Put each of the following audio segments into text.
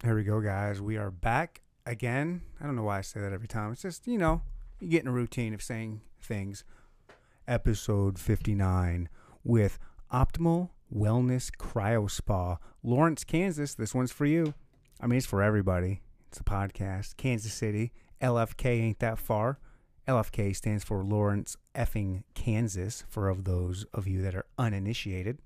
There we go, guys. We are back again. I don't know why I say that every time. It's just, you know, you get in a routine of saying things. Episode 59 with Optimal Wellness Cryo Spa, Lawrence, Kansas. This one's for you. I mean, it's for everybody. It's a podcast. Kansas City. LFK ain't that far. LFK stands for Lawrence effing Kansas, for of those of you that are uninitiated.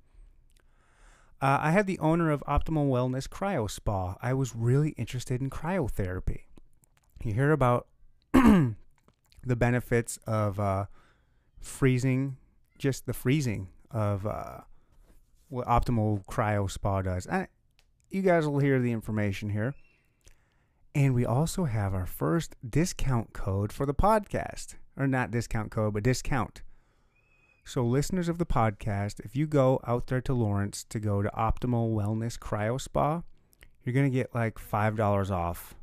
Uh, I had the owner of Optimal Wellness Cryo Spa. I was really interested in cryotherapy. You hear about the benefits of uh, freezing, just the freezing of uh, what Optimal Cryo Spa does. I, you guys will hear the information here. And we also have our first discount code for the podcast. Or not discount code, but discount. So, listeners of the podcast, if you go out there to Lawrence to go to Optimal Wellness Cryo Spa, you're going to get like $5 off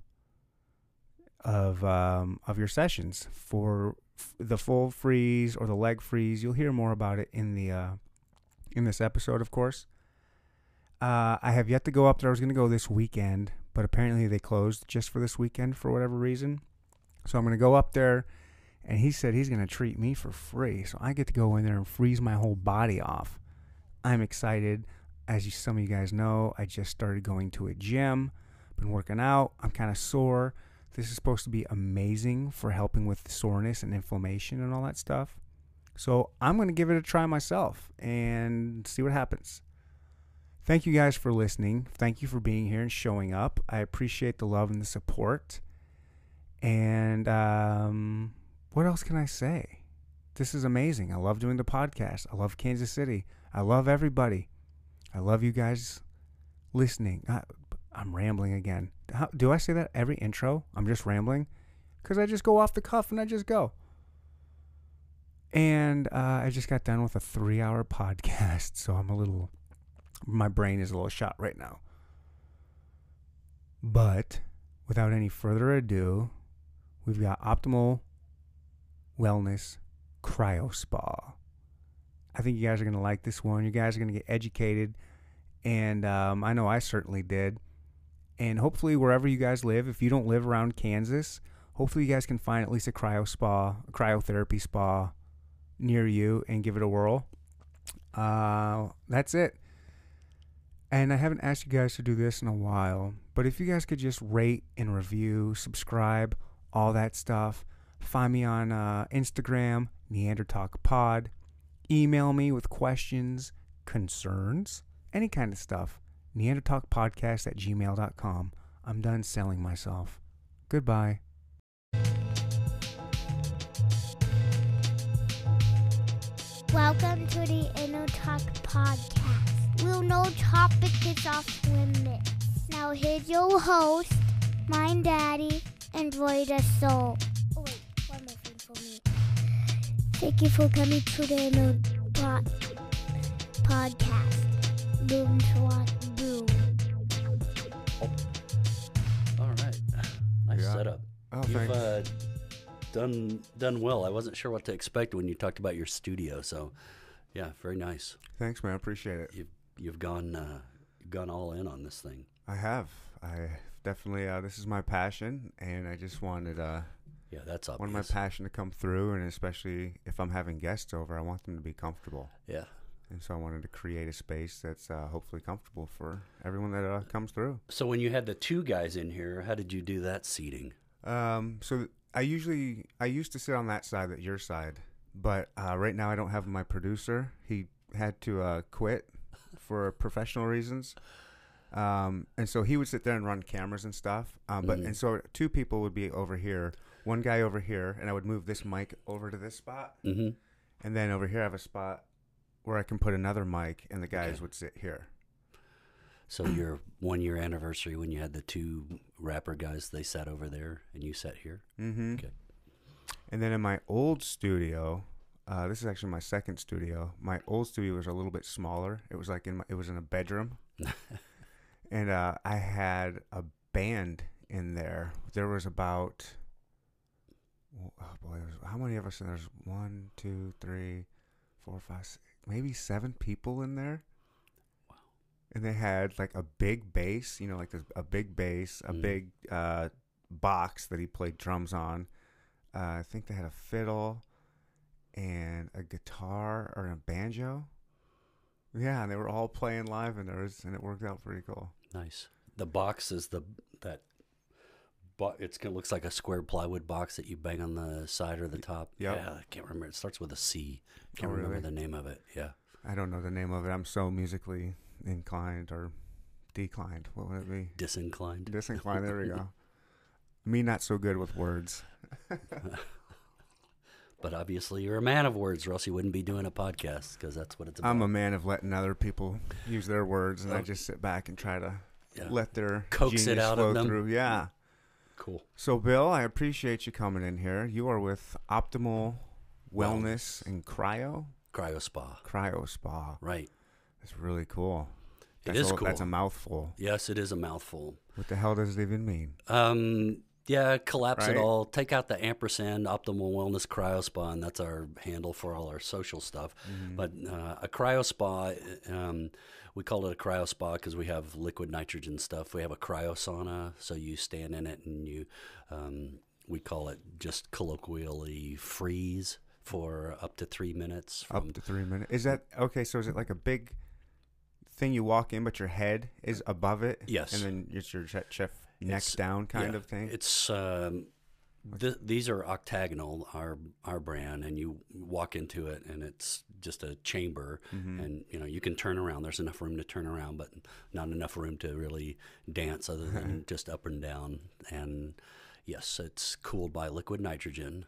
of um, of your sessions for f- the full freeze or the leg freeze. You'll hear more about it in the uh, in this episode, of course. Uh, I have yet to go up there. I was going to go this weekend, but apparently they closed just for this weekend for whatever reason. So I'm going to go up there, and he said he's going to treat me for free. So I get to go in there and freeze my whole body off. I'm excited. As you, some of you guys know, I just started going to a gym, been working out. I'm kind of sore. This is supposed to be amazing for helping with soreness and inflammation and all that stuff. So I'm going to give it a try myself and see what happens. Thank you guys for listening. Thank you for being here and showing up. I appreciate the love and the support. And um, what else can I say? This is amazing. I love doing the podcast. I love Kansas City. I love everybody. I love you guys listening. I, I'm rambling again. How, do I say that every intro? I'm just rambling? Because I just go off the cuff and I just go. And uh, I just got done with a three hour podcast. So I'm a little my brain is a little shot right now. But without any further ado, we've got Optimal Wellness Cryo Spa. I think you guys are going to like this one. You guys are going to get educated. And um, I know I certainly did. And hopefully, wherever you guys live, if you don't live around Kansas, hopefully you guys can find at least a cryo spa, a cryotherapy spa near you and give it a whirl. Uh, that's it. And I haven't asked you guys to do this in a while, but if you guys could just rate and review, subscribe, all that stuff. Find me on uh, Instagram, Neandertalk Pod. Email me with questions, concerns, any kind of stuff. Neandertalkpodcast at gmail.com. I'm done selling myself. Goodbye. Welcome to the Neandertalk Podcast. We'll no topic is off limits. Now here's your host, my daddy, Enjoy the Soul. Thank you for coming to the Inner Talk Podcast. Boom, swat, boom. All right. Nice Yeah. setup. Oh, You've thanks. uh, done done well. I wasn't sure what to expect when you talked about your studio. So, yeah, very nice. Thanks, man. I appreciate it. You've you've gone uh, you've gone all in on this thing. I have. I definitely. Uh, this is my passion, and I just wanted uh, Yeah, that's obvious. wanted my passion to come through, and especially if I'm having guests over, I want them to be comfortable. yeah. And so I wanted to create a space that's uh, hopefully comfortable for everyone that uh, comes through. So when you had the two guys in here, how did you do that seating? Um, so I usually I used to sit on that side, at your side, but uh, right now I don't have my producer. He had to uh, quit for professional reasons. Um, and so he would sit there and run cameras and stuff. Um, but Mhm. and so two people would be over here, one guy over here, and I would move this mic over to this spot, Mm-hmm. and then over here I have a spot where I can put another mic, and the guys Okay. would sit here. So your one year anniversary when you had the two rapper guys, they sat over there and you sat here. Mm-hmm. Okay. And then in my old studio, uh, this is actually my second studio. My old studio was a little bit smaller. It was like in my, it was in a bedroom, and uh, I had a band in there. There was about oh boy, there was, how many of us? in There's one, two, three, four, five, six, maybe seven people in there. Wow. and they had like a big bass, you know, like this, a big bass, a Mhm. big uh, box that he played drums on. Uh, I think they had a fiddle and a guitar or a banjo. Yeah, and they were all playing live in theirs, and it worked out pretty cool. Nice. The box is the that. But it's it looks like a square plywood box that you bang on the side or the top. Yep. Yeah, I can't remember. It starts with a C. Can't Oh, remember really? the name of it. Yeah. I don't know the name of it. I'm so musically inclined or declined. What would it be? Disinclined. Disinclined. There we go. Me not so good with words. But obviously, you're a man of words, or else you wouldn't be doing a podcast because that's what it's about. I'm a man of letting other people use their words, and I Oh. just sit back and try to Yeah. let their Coax it out of them. through. Yeah. Cool. So, Bill, I appreciate you coming in here. You are with Optimal Wellness Wellness. and Cryo Cryo spa. Cryo Spa. Right. That's really cool. It That's is a, That's a mouthful. Yes, it is a mouthful. What the hell does it even mean? Um, yeah, collapse Right? it all. Take out the ampersand optimal wellness cryo spa, and that's our handle for all our social stuff. Mm-hmm. But uh, a cryo spa, um, we call it a cryo spa because we have liquid nitrogen stuff. We have a cryo sauna, so you stand in it and you, um, we call it just colloquially freeze for up to three minutes. From, Up to three minutes. Is that okay? So, is it like a big thing you walk in, but your head is above it? Yes. And then it's your che- chef neck It's- down kind yeah, of thing? It's um, th- these are octagonal, our our brand, and you walk into it, and it's just a chamber, Mm-hmm. and you know you can turn around. There's enough room to turn around, but not enough room to really dance, other than just up and down. And yes, it's cooled by liquid nitrogen.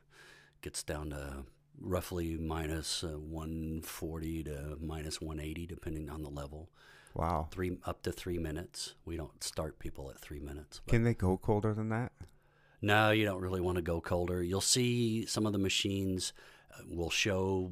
Gets down to roughly minus uh, 140 to minus 180, depending on the level. Wow. Three up to three minutes. We don't start people at three minutes. Can they go colder than that? no, you don't really want to go colder. You'll see some of the machines uh, will show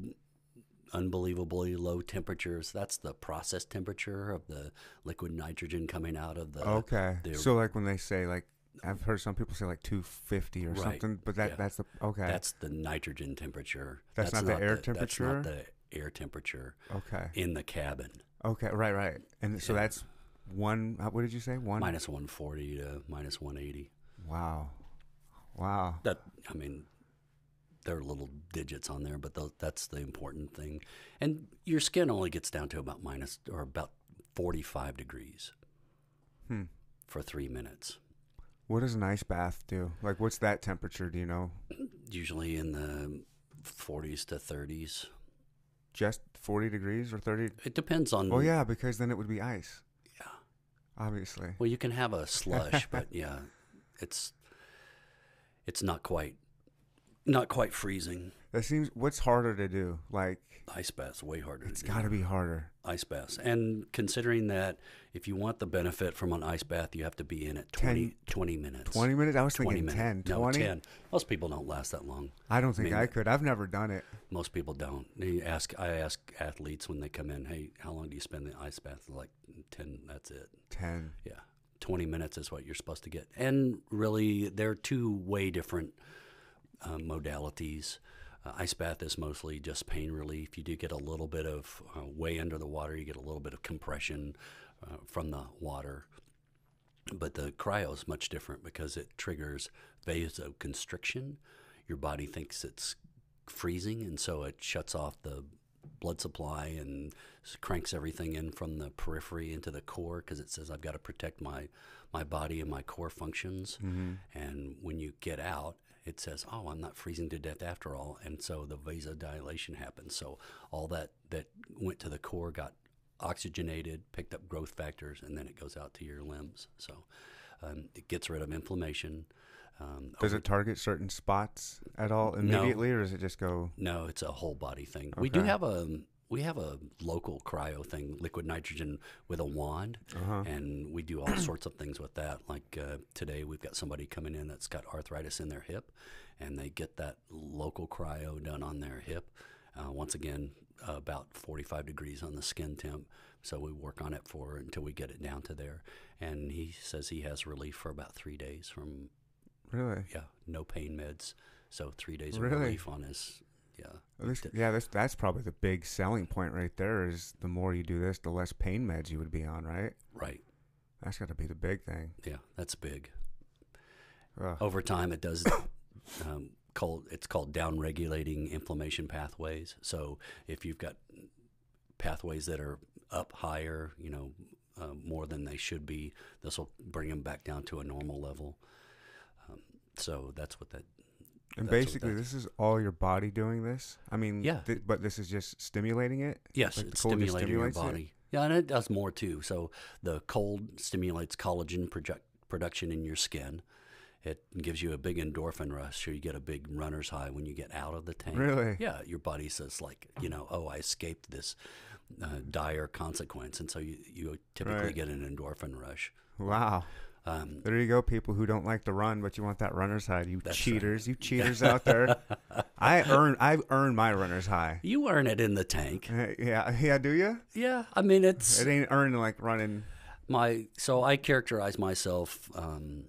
unbelievably low temperatures. That's the process temperature of the liquid nitrogen coming out of the. okay. the- So, like when they say, like, I've heard some people say like 250 or Right. something, but that Yeah. that's the okay. That's the nitrogen temperature. That's not the air temperature That's not the air temperature okay. in the cabin. Okay. Right. Right. And so Yeah. that's one. What did you say? One. Minus 140 to minus 180. Wow. Wow. That I mean, there are little digits on there, but that's the important thing. And your skin only gets down to about minus or about forty-five degrees Hmm. for three minutes. What does an ice bath do? Like, what's that temperature? Do you know? Usually in the forties to thirties. Just 40 degrees or 30? It depends on. Well, yeah, because then it would be ice, Yeah. obviously. Well, you can have a slush, but yeah, it's it's not quite not quite freezing. That seems. What's harder to do? Like, Ice bath's way harder. it's got to be harder. ice baths. And considering that if you want the benefit from an ice bath, you have to be in it 20, 10 20 minutes. 20 minutes? I was 20 thinking 10. 20? No, 10. Most people don't last that long. I don't think mean- I could. I've never done it. Most people don't. You ask, I ask athletes when they come in, hey, how long do you spend in the ice bath? They're like 10, that's it. 10. Yeah. 20 minutes is what you're supposed to get. And really, they're two way different um, modalities. Uh, ice bath is mostly just pain relief. You do get a little bit of uh, way under the water, you get a little bit of compression uh, from the water. But the cryo is much different because it triggers vasoconstriction. Your body thinks it's freezing, and so it shuts off the blood supply and cranks everything in from the periphery into the core because it says I've got to protect my my body and my core functions. And when you get out, it says, "Oh, I'm not freezing to death after all," and so the vasodilation happens. So all that that went to the core got oxygenated, picked up growth factors, and then it goes out to your limbs. So um, it gets rid of inflammation. Um, Does it target certain spots at all immediately, or does it just go? no, it's a whole body thing. We do have a we have a local cryo thing, liquid nitrogen with a wand, Uh-huh. and we do all sorts of things with that. Like uh, today, we've got somebody coming in that's got arthritis in their hip, and they get that local cryo done on their hip. Uh, once again, uh, about 45 degrees on the skin temp. So we work on it for until we get it down to there. And he says he has relief for about three days from Really? yeah, no pain meds. So three days of Really? relief on his Yeah. Yeah, this, that's probably the big selling point right there. Is the more you do this, the less pain meds you would be on, right? Right. That's got to be the big thing. Yeah, that's big. Ugh. Over time, it does. Um, called it's called down regulating inflammation pathways. So if you've got pathways that are up higher, you know, uh, more than they should be, this will bring them back down to a normal level. Um, so that's what that. And basically, this is all your body doing this. I mean, Yeah. th- but this is just stimulating it. Yes, Like it's stimulating your stimulates it? body. Yeah, and it does more too. So the cold stimulates collagen project, production in your skin. It gives you a big endorphin rush, so you get a big runner's high when you get out of the tank. Really? Yeah, your body says like, you know, oh, I escaped this uh, dire consequence, and so you you typically Right. get an endorphin rush. Wow. Um, There you go, people who don't like to run, but you want that runner's high. You cheaters, you cheaters out there. I earn, I've earned my runner's high. you earn it in the tank. Uh, Yeah, yeah, do you? Yeah, I mean it's It ain't earned like running. my so I characterize myself um,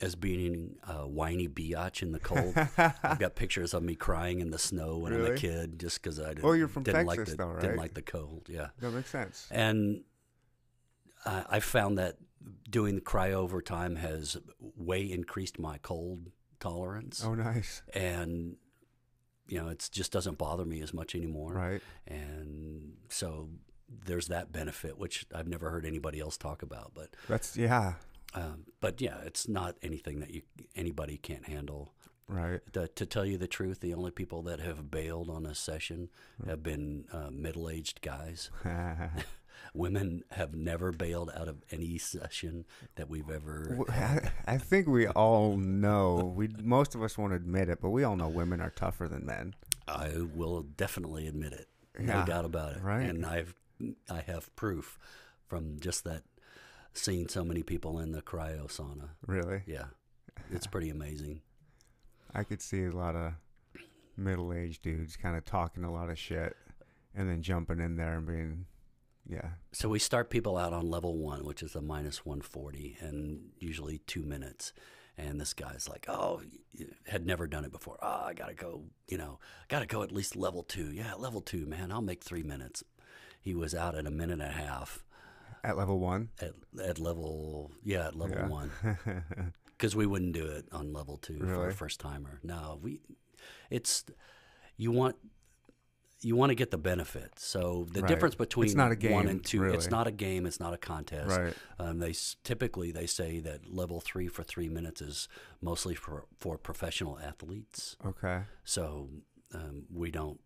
as being a whiny biatch in the cold. I've got pictures of me crying in the snow when I'm a kid, just because I didn't, Oh, you're from didn't like the though, didn't like the cold. Yeah, That makes sense. and I, I found that doing the cryo over time has way increased my cold tolerance, Oh, nice. and you know it just doesn't bother me as much anymore. Right. And so there's that benefit, which I've never heard anybody else talk about, but. That's yeah. Um, but yeah, it's not anything that you anybody can't handle. Right. To, to tell you the truth, the only people that have bailed on a session have been uh, middle-aged guys. Women have never bailed out of any session that we've ever. I, I think we all know. We most of us won't admit it, but we all know women are tougher than men. I will definitely admit it, no Yeah, doubt about it. right. And I've I have proof from just that seeing so many people in the cryo sauna. Really, Yeah, it's pretty amazing. I could see a lot of middle-aged dudes kind of talking a lot of shit, and then jumping in there and being, yeah, So we start people out on level one, which is a minus 140, and usually two minutes. And this guy's like, oh, had never done it before. Oh, I gotta go, you know, gotta go at least level two. Yeah, level two, man. I'll make three minutes. He was out in a minute and a half at level one. at at level, yeah, at level Yeah. one, because we wouldn't do it on level two for a first timer. No, we, it's you want. You want to get the benefit. So the Right. difference between a one and two, it's not a game. It's not a contest. Right. Um, they typically they say that level three for three minutes is mostly for for professional athletes. Okay. So um, we don't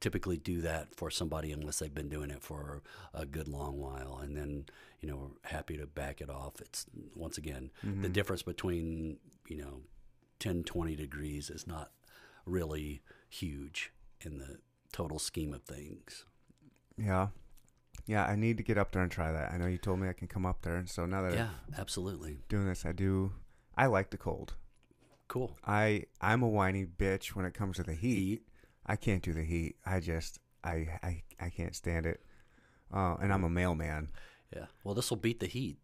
typically do that for somebody unless they've been doing it for a good long while, and then you know we're happy to back it off. It's once again the difference between you know 10, 20 degrees is not really huge in the total scheme of things. Yeah. Yeah, I need to get up there and try that. I know you told me I can come up there, so now that Yeah, absolutely. I'm doing this, I do. I like the cold. Cool. I I'm a whiny bitch when it comes to the heat. Heat. I can't do the heat. I just I I, I can't stand it. Uh, and I'm a mailman. Yeah. Well, this will beat the heat.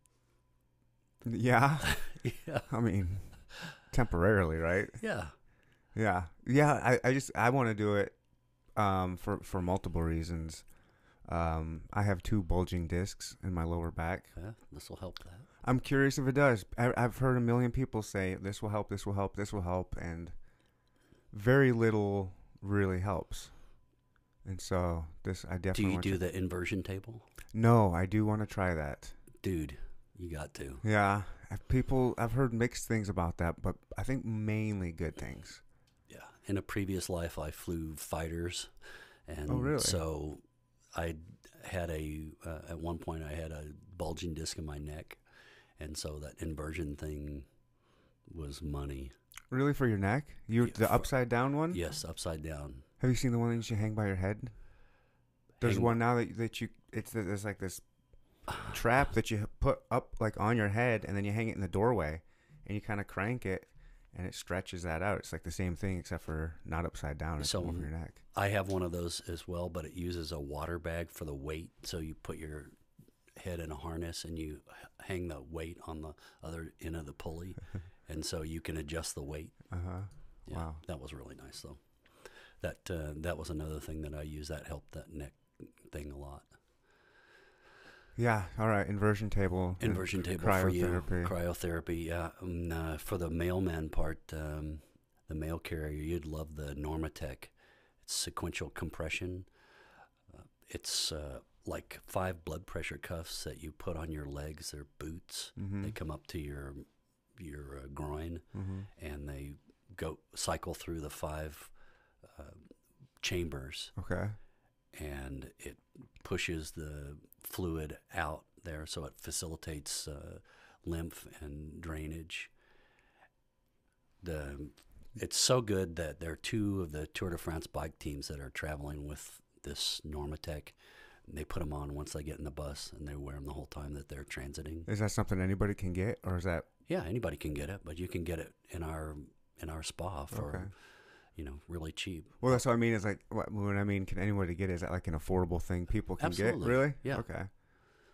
Yeah. yeah. I mean, temporarily, right? Yeah. Yeah. Yeah. I, I just I want to do it um, for for multiple reasons. Um, I have two bulging discs in my lower back. Yeah. This will help that. I'm curious if it does. I, I've heard a million people say this will help, this will help, this will help, and very little really helps. And so this, I definitely. Do you do to- the inversion table? No, I do want to try that. Dude, you got to. Yeah, people. I've heard mixed things about that, but I think mainly good things. In a previous life, I flew fighters. And Oh, really? so I had a, uh, at one point, I had a bulging disc in my neck. And so that inversion thing was money. Really, for your neck? You Yeah, the for- upside down one? Yes, upside down. Have you seen the one that you hang by your head? There's Hang- one now that that you. It's there's like this trap that you put up like on your head, and then you hang it in the doorway, and you kind of crank it, and it stretches that out. It's like the same thing except for not upside down. It's So- over your neck. I have one of those as well, but it uses a water bag for the weight. So you put your head in a harness and you hang the weight on the other end of the pulley, and so you can adjust the weight. Uh huh. Yeah, Wow. that was really nice though. that uh, that was another thing that I used that helped that neck thing a lot. Yeah. All right. Inversion table. Inversion table for you, cryotherapy. Yeah. Um, uh, for the mailman part, um, the mail carrier, you'd love the Normatec. It's sequential compression. Uh, it's uh, like five blood pressure cuffs that you put on your legs. They're boots. Mm-hmm. They come up to your your uh, groin, Mm-hmm. and they go cycle through the five uh, chambers, Okay. And it pushes the fluid out there, so it facilitates uh, lymph and drainage. The it's so good that there are two of the Tour de France bike teams that are traveling with this Normatec. They put them on once they get in the bus, and they wear them the whole time that they're transiting. Is that something anybody can get, or is that Yeah, anybody can get it, but you can get it in our in our spa for Okay. You know really cheap. Well, that's what I mean. Is like what, when I mean, can anybody get? Is that like an affordable thing people can Absolutely. get? Really? Yeah. Okay.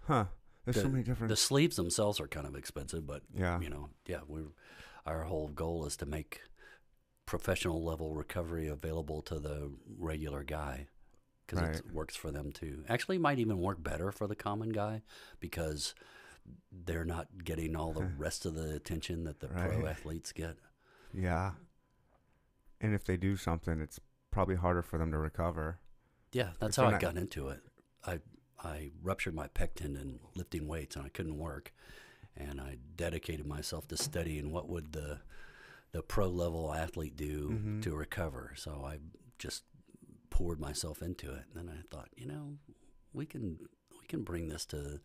Huh. There's so many different. The sleeves themselves are kind of expensive, but yeah. you know, yeah, we our whole goal is to make professional level recovery available to the regular guy because Right. it works for them too. Actually, it might even work better for the common guy because they're not getting all the rest of the attention that the pro athletes get. Yeah. And if they do something, it's probably harder for them to recover. Yeah, that's how I not- got into it. I I ruptured my pec tendon lifting weights and I couldn't work, and I dedicated myself to studying what would the the pro level athlete do Mhm. to recover. So I just poured myself into it, and then I thought, you know, we can we can bring this to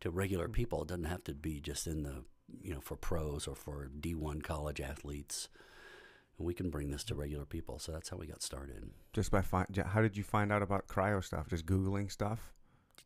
to regular people. It doesn't have to be just in the you know for pros or for D one college athletes. We can bring this to regular people. So that's how we got started. Just by find. How did you find out about cryo stuff? Just googling stuff.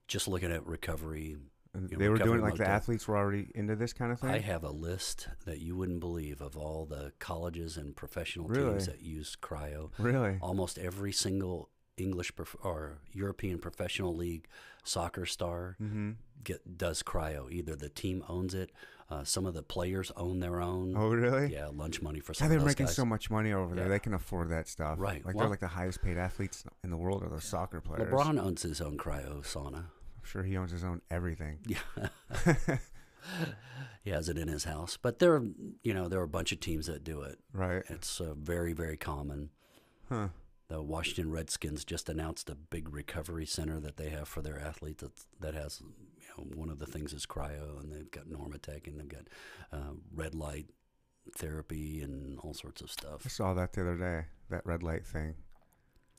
Just looking at recovery And they were doing like the athletes were already into this kind of thing. I have a list that you wouldn't believe of all the colleges and professional Really? teams that use cryo. really. Almost every single English prof- or European professional league soccer star Mm-hmm. get does cryo. Either the team owns it, uh, some of the players own their own. Oh, really? Yeah, lunch money for some Yeah, they're making guys. so much money over there. Yeah. They can afford that stuff. Right. Like Well- they're like the highest paid athletes in the world are those soccer players. LeBron owns his own cryo sauna. I'm sure he owns his own everything. Yeah. he has it in his house. But there, are, you know, there are a bunch of teams that do it. right. It's uh, very, very common. Huh. The Washington Redskins just announced a big recovery center that they have for their athletes that's, that has, know, one of the things is cryo, and they've got Normatec, and they've got uh, red light therapy and all sorts of stuff. I saw that the other day. That red light thing.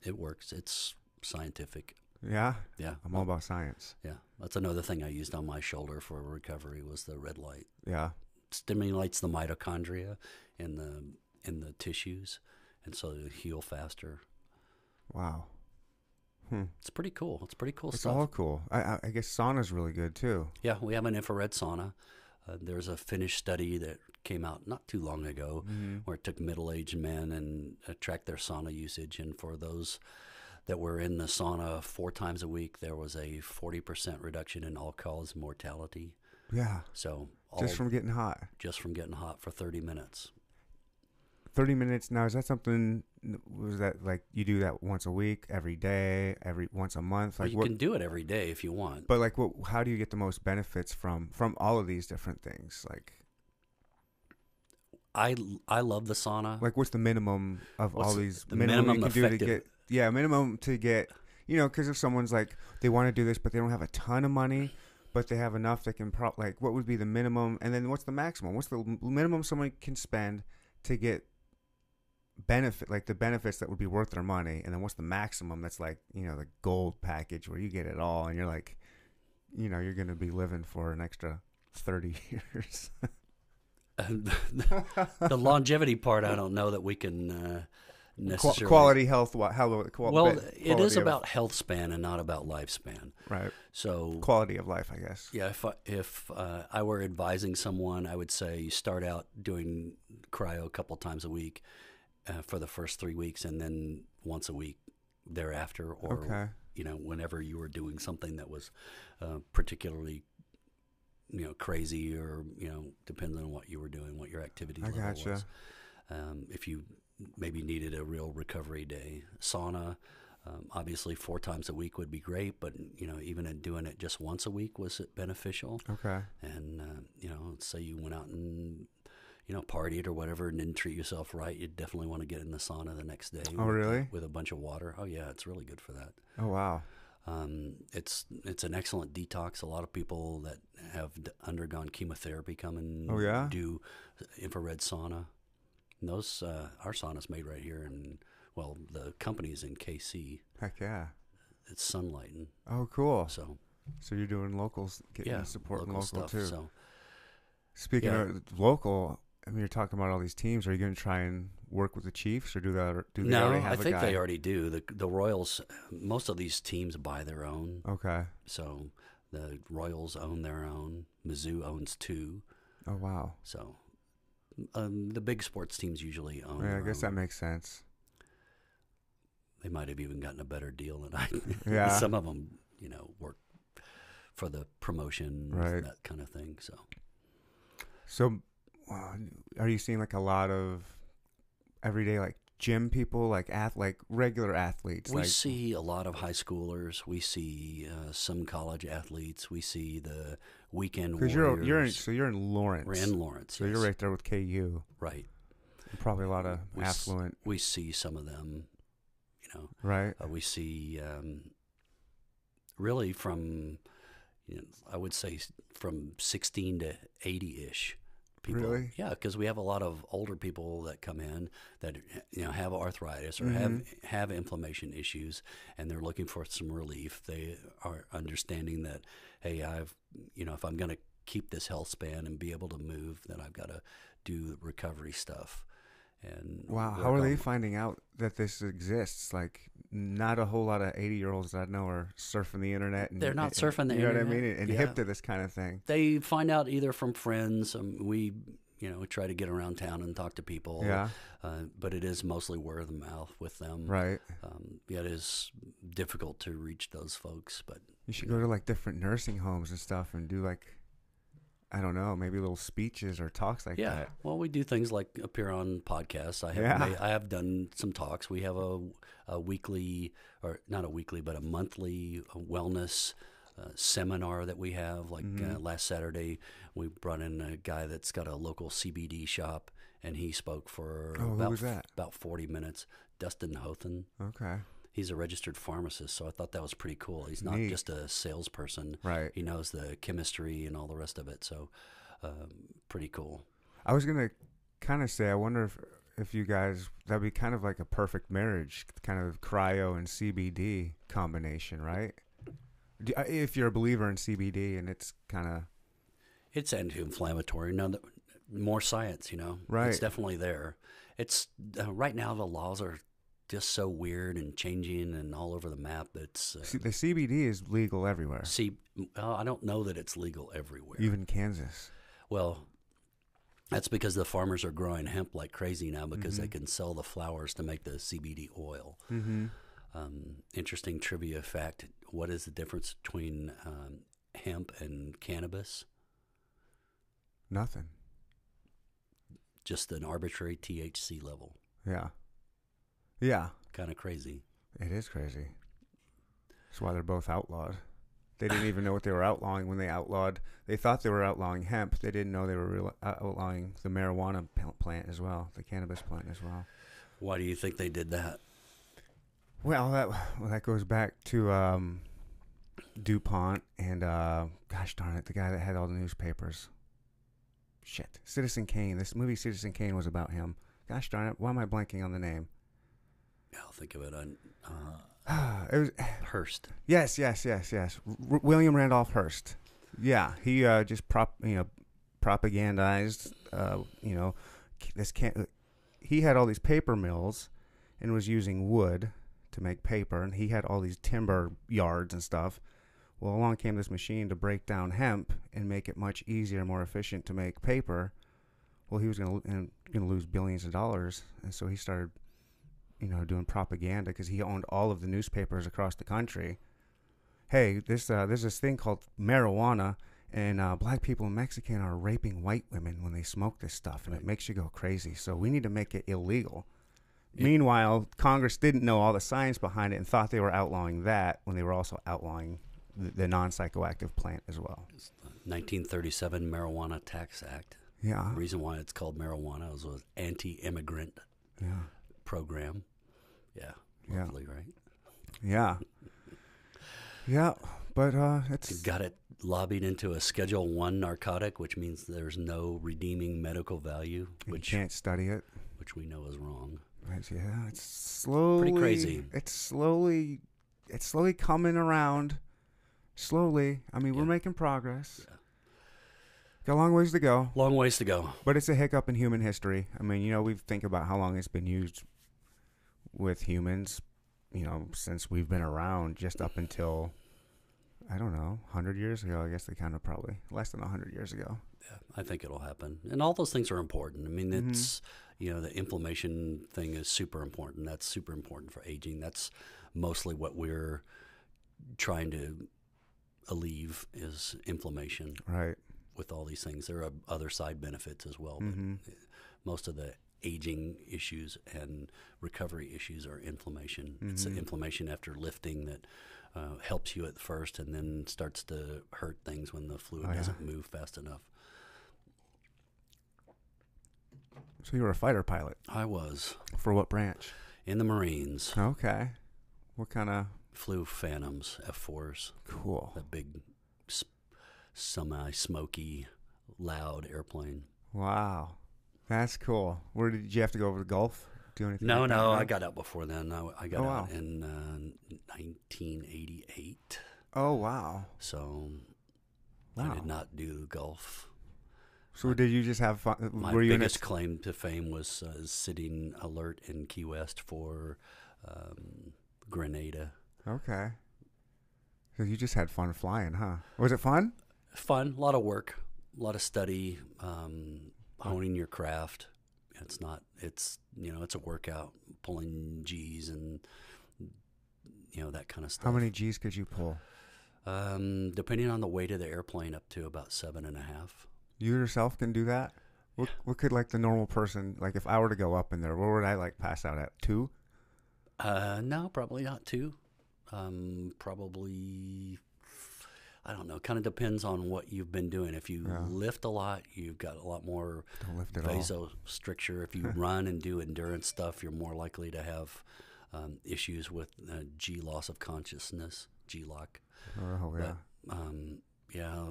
It works. It's scientific. Yeah. Yeah, I'm all about science. yeah. That's another thing I used on my shoulder for recovery was the red light. Yeah. Stimulates the mitochondria in the in the tissues, and so they heal faster. Wow. Hmm. It's pretty cool. It's pretty cool It's stuff. all cool. I, I, I guess sauna's really good too. Yeah, we have an infrared sauna. Uh, there's a Finnish study that came out not too long ago Mm-hmm. where it took middle aged men and uh, tracked their sauna usage. And for those that were in the sauna four times a week, there was a 40% reduction in all cause mortality. Yeah. So, all Just from getting hot. just from getting hot for 30 minutes. 30 minutes now is that something was that like you do that once a week every day every once a month? Well, like you what can do it every day if you want. but like what how do you get the most benefits from from all of these different things? Like I, I love the sauna. like what's the minimum of What's all these the minimum, minimum you can do to get yeah minimum to get you know because if someone's like they want to do this but they don't have a ton of money but they have enough they can pro- like what would be the minimum? And then what's the maximum? What's the minimum someone can spend to get benefit like the benefits that would be worth their money and then what's the maximum that's like you know the gold package where you get it all and you're like you know you're going to be living for an extra 30 years the longevity part, I don't know that we can uh, necessarily. quality health what how qual- Well, it is of- about health span and not about lifespan. right So, quality of life i guess yeah, if I, if uh, I were advising someone, I would say you start out doing cryo a couple times a week uh, for the first three weeks, and then once a week thereafter, or okay you know, whenever you were doing something that was uh, particularly you know crazy or you know depends on what you were doing, what your activity I level gotcha. was. Um, if you maybe needed a real recovery day. Sauna, um, obviously, four times a week would be great, but you know, even in doing it just once a week was beneficial. Okay. And uh, you know, say you went out and you know partied or whatever and didn't treat yourself right, you definitely want to get in the sauna the next day. Oh, with, really? With a bunch of water. Oh yeah, it's really good for that. Oh wow. Um, it's it's an excellent detox. A lot of people that have d- undergone chemotherapy come and Oh, yeah? do infrared sauna. And those uh, our sauna's made right here, and well, the company's in KC. Heck yeah. It's Sunlighten, Oh cool. so So you're doing locals, getting yeah, supporting local local, stuff. too. So Speaking Yeah. of local, I mean, you're talking about all these teams. Are you going to try and work with the Chiefs, or do that? Do they no, already have I think they already do. the The Royals, most of these teams buy their own. Okay. So the Royals own their own. Mizzou owns two. Oh wow. So um, the big sports teams usually own. Yeah, I guess own. that makes sense. they might have even gotten a better deal than I. Yeah. Some of them, you know, work for the promotion, Right. that kind of thing. So So, are you seeing like a lot of everyday like gym people, like ath like regular athletes? we like, see a lot of high schoolers. We see uh, some college athletes. We see the weekend because warriors. you're you're in, so you're in Lawrence. We're in Lawrence. so yes. you're right there with KU. Right. Probably a lot of We s- affluent, We see some of them. You know, right? uh, we see um, really from, you know, I would say from 16 to 80 ish. People. Really? Yeah, because we have a lot of older people that come in that you know have arthritis or have Mm-hmm. have inflammation issues, and they're looking for some relief. They are understanding that, hey, I've you know if I'm going to keep this health span and be able to move, then I've got to do recovery stuff. And Wow, how are they finding out that this exists? Like, not a whole lot of eighty-year-olds that I know are surfing the internet. And, They're not and- surfing the internet. you know what I mean? And Yeah. hip to this kind of thing. they find out either from friends. Um, we, you know, try to get around town and talk to people. Yeah, Uh, but it is mostly word of mouth with them. right. Um, yeah, it is difficult to reach those folks, but You should go to like different nursing homes and stuff and do like, I don't know, maybe little speeches or talks like yeah. that. Well, we do things like appear on podcasts. I have Yeah. I have done some talks. We have a, a weekly, or not a weekly, but a monthly uh, wellness. Uh, seminar that we have like Mm-hmm. uh, last Saturday, we brought in a guy that's got a local CBD shop, and he spoke for Oh, about about forty minutes. Dustin Hothen, Okay, he's a registered pharmacist, so I thought that was pretty cool. He's not Neat. just a salesperson. right. He knows the chemistry and all the rest of it. So, um, pretty cool. I was gonna kind of say, I wonder if if you guys that'd be kind of like a perfect marriage, kind of cryo and CBD combination, right? Uh, If you're a believer in CBD and it's kind of It's anti-inflammatory. Now, the, more science, you know, Right. It's definitely there. It's uh, right now the laws are just so weird and changing and all over the map. It's uh, the CBD is legal everywhere, see, well, I don't know that it's legal everywhere. even Kansas. Well, that's because the farmers are growing hemp like crazy now because Mm-hmm. they can sell the flowers to make the CBD oil. Mm-hmm. Um, interesting trivia fact: What is the difference between um, hemp and cannabis? Nothing. Just an arbitrary THC level. Yeah. Yeah. Kind of crazy. It is crazy. That's why they're both outlawed. They didn't even know what they were outlawing when they outlawed. They thought they were outlawing hemp. They didn't know they were real, uh, outlawing the marijuana plant as well, the cannabis plant as well. Why do you think they did that? Well, that well, that goes back to um, DuPont and uh, gosh darn it, the guy that had all the newspapers. Shit, Citizen Kane. This movie, Citizen Kane, was about him. Gosh darn it, why am I blanking on the name? I'll think of it on uh, it was Hearst. Yes, yes, yes, yes. R- William Randolph Hearst. Yeah, he uh, just prop, you know, propagandized. Uh, you know, this can't. He had all these paper mills, and was using wood to make paper, and he had all these timber yards and stuff. Well, along came this machine to break down hemp and make it much easier, more efficient to make paper. Well, he was going to lose billions of dollars, and so he started you know, doing propaganda because he owned all of the newspapers across the country. Hey, this uh, there's this thing called marijuana, and uh, black people and Mexican are raping white women when they smoke this stuff, and it makes you go crazy. So we need to make it illegal. Meanwhile, Congress didn't know all the science behind it and thought they were outlawing that when they were also outlawing the, the non psychoactive plant as well. 1937 Marijuana Tax Act. Yeah. The reason why it's called marijuana is was anti-immigrant Yeah. Program. Yeah, Yeah. right? Yeah. Yeah. But uh, it's Got it lobbied into a Schedule One narcotic, which means there's no redeeming medical value, you which can't study it. which we know is wrong. It's, yeah, it's slowly crazy. It's slowly, it's slowly coming around. Slowly. I mean, we're making progress. Got a long ways to go, Long ways to go. but it's a hiccup in human history. I mean, you know, we think about how long it's been used with humans. You know, since we've been around, just up until I don't know, hundred years ago. I guess they kind of probably less than hundred years ago. Yeah, I think it'll happen, and all those things are important. I mean, Mhm. it's you know the inflammation thing is super important. That's super important for aging. That's mostly what we're trying to alleviate is inflammation Right. with all these things. There are other side benefits as well, but Mhm. most of the aging issues and recovery issues are inflammation. It's the Mhm. inflammation after lifting that uh, helps you at first and then starts to hurt things when the fluid Oh, yeah. doesn't move fast enough. So you were a fighter pilot I was for what branch? in the Marines, Okay. What kind of flew Phantoms F4s, cool? that big, s- semi smoky, loud airplane. Wow, that's cool. Where did, you have to go over the Gulf? Do anything? No, like no, I got out before then. I, I got Oh, out in uh, 1988. Oh wow, So wow. I did not do Gulf. So did you just have fun? My Were you biggest a, claim to fame was uh, sitting alert in Key West for um, Grenada. Okay. So you just had fun flying, huh? Was it fun? Fun, a lot of work, a lot of study, um, honing your craft. It's not. It's you know, it's a workout, pulling G's and you know that kind of stuff. How many G's could you pull? Um, depending on the weight of the airplane, up to about seven and a half. You yourself can do that. What, what could like the normal person like if I were to go up in there? Where would I like pass out at two? Uh, no, probably not two. Um, probably, I don't know. Kind of depends on what you've been doing. If you Yeah. lift a lot, you've got a lot more Don't lift it all. vasostricture. If you run and do endurance stuff, you're more likely to have um, issues with uh, G loss of consciousness, G-LOC. Oh yeah. Um, yeah,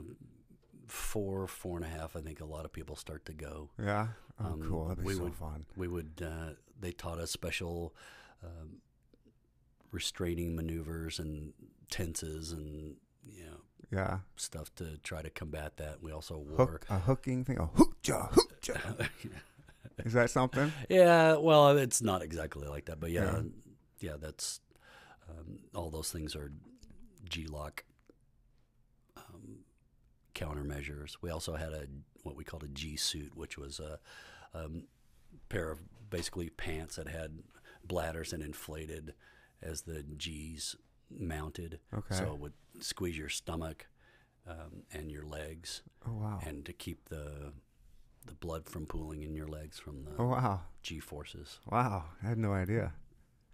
four, four and a half. I think a lot of people start to go. Yeah. Oh, um, cool. That'd be we so would- fun. we would uh, they taught us special um, restraining maneuvers and tenses and you know Yeah. stuff to try to combat that. We also wore Hook a hooking thing. Oh, hookja, hookja. Is that something? yeah, well, it's not exactly like that, but yeah, Yeah. yeah, that's um, all those things are G-LOC um, countermeasures. We also had a what we called a G suit, which was a um, pair of basically pants that had bladders and inflated as the G's mounted, Okay. so it would squeeze your stomach um, and your legs, Oh wow. and to keep the the blood from pooling in your legs from the Oh wow. G forces. Wow. I had no idea.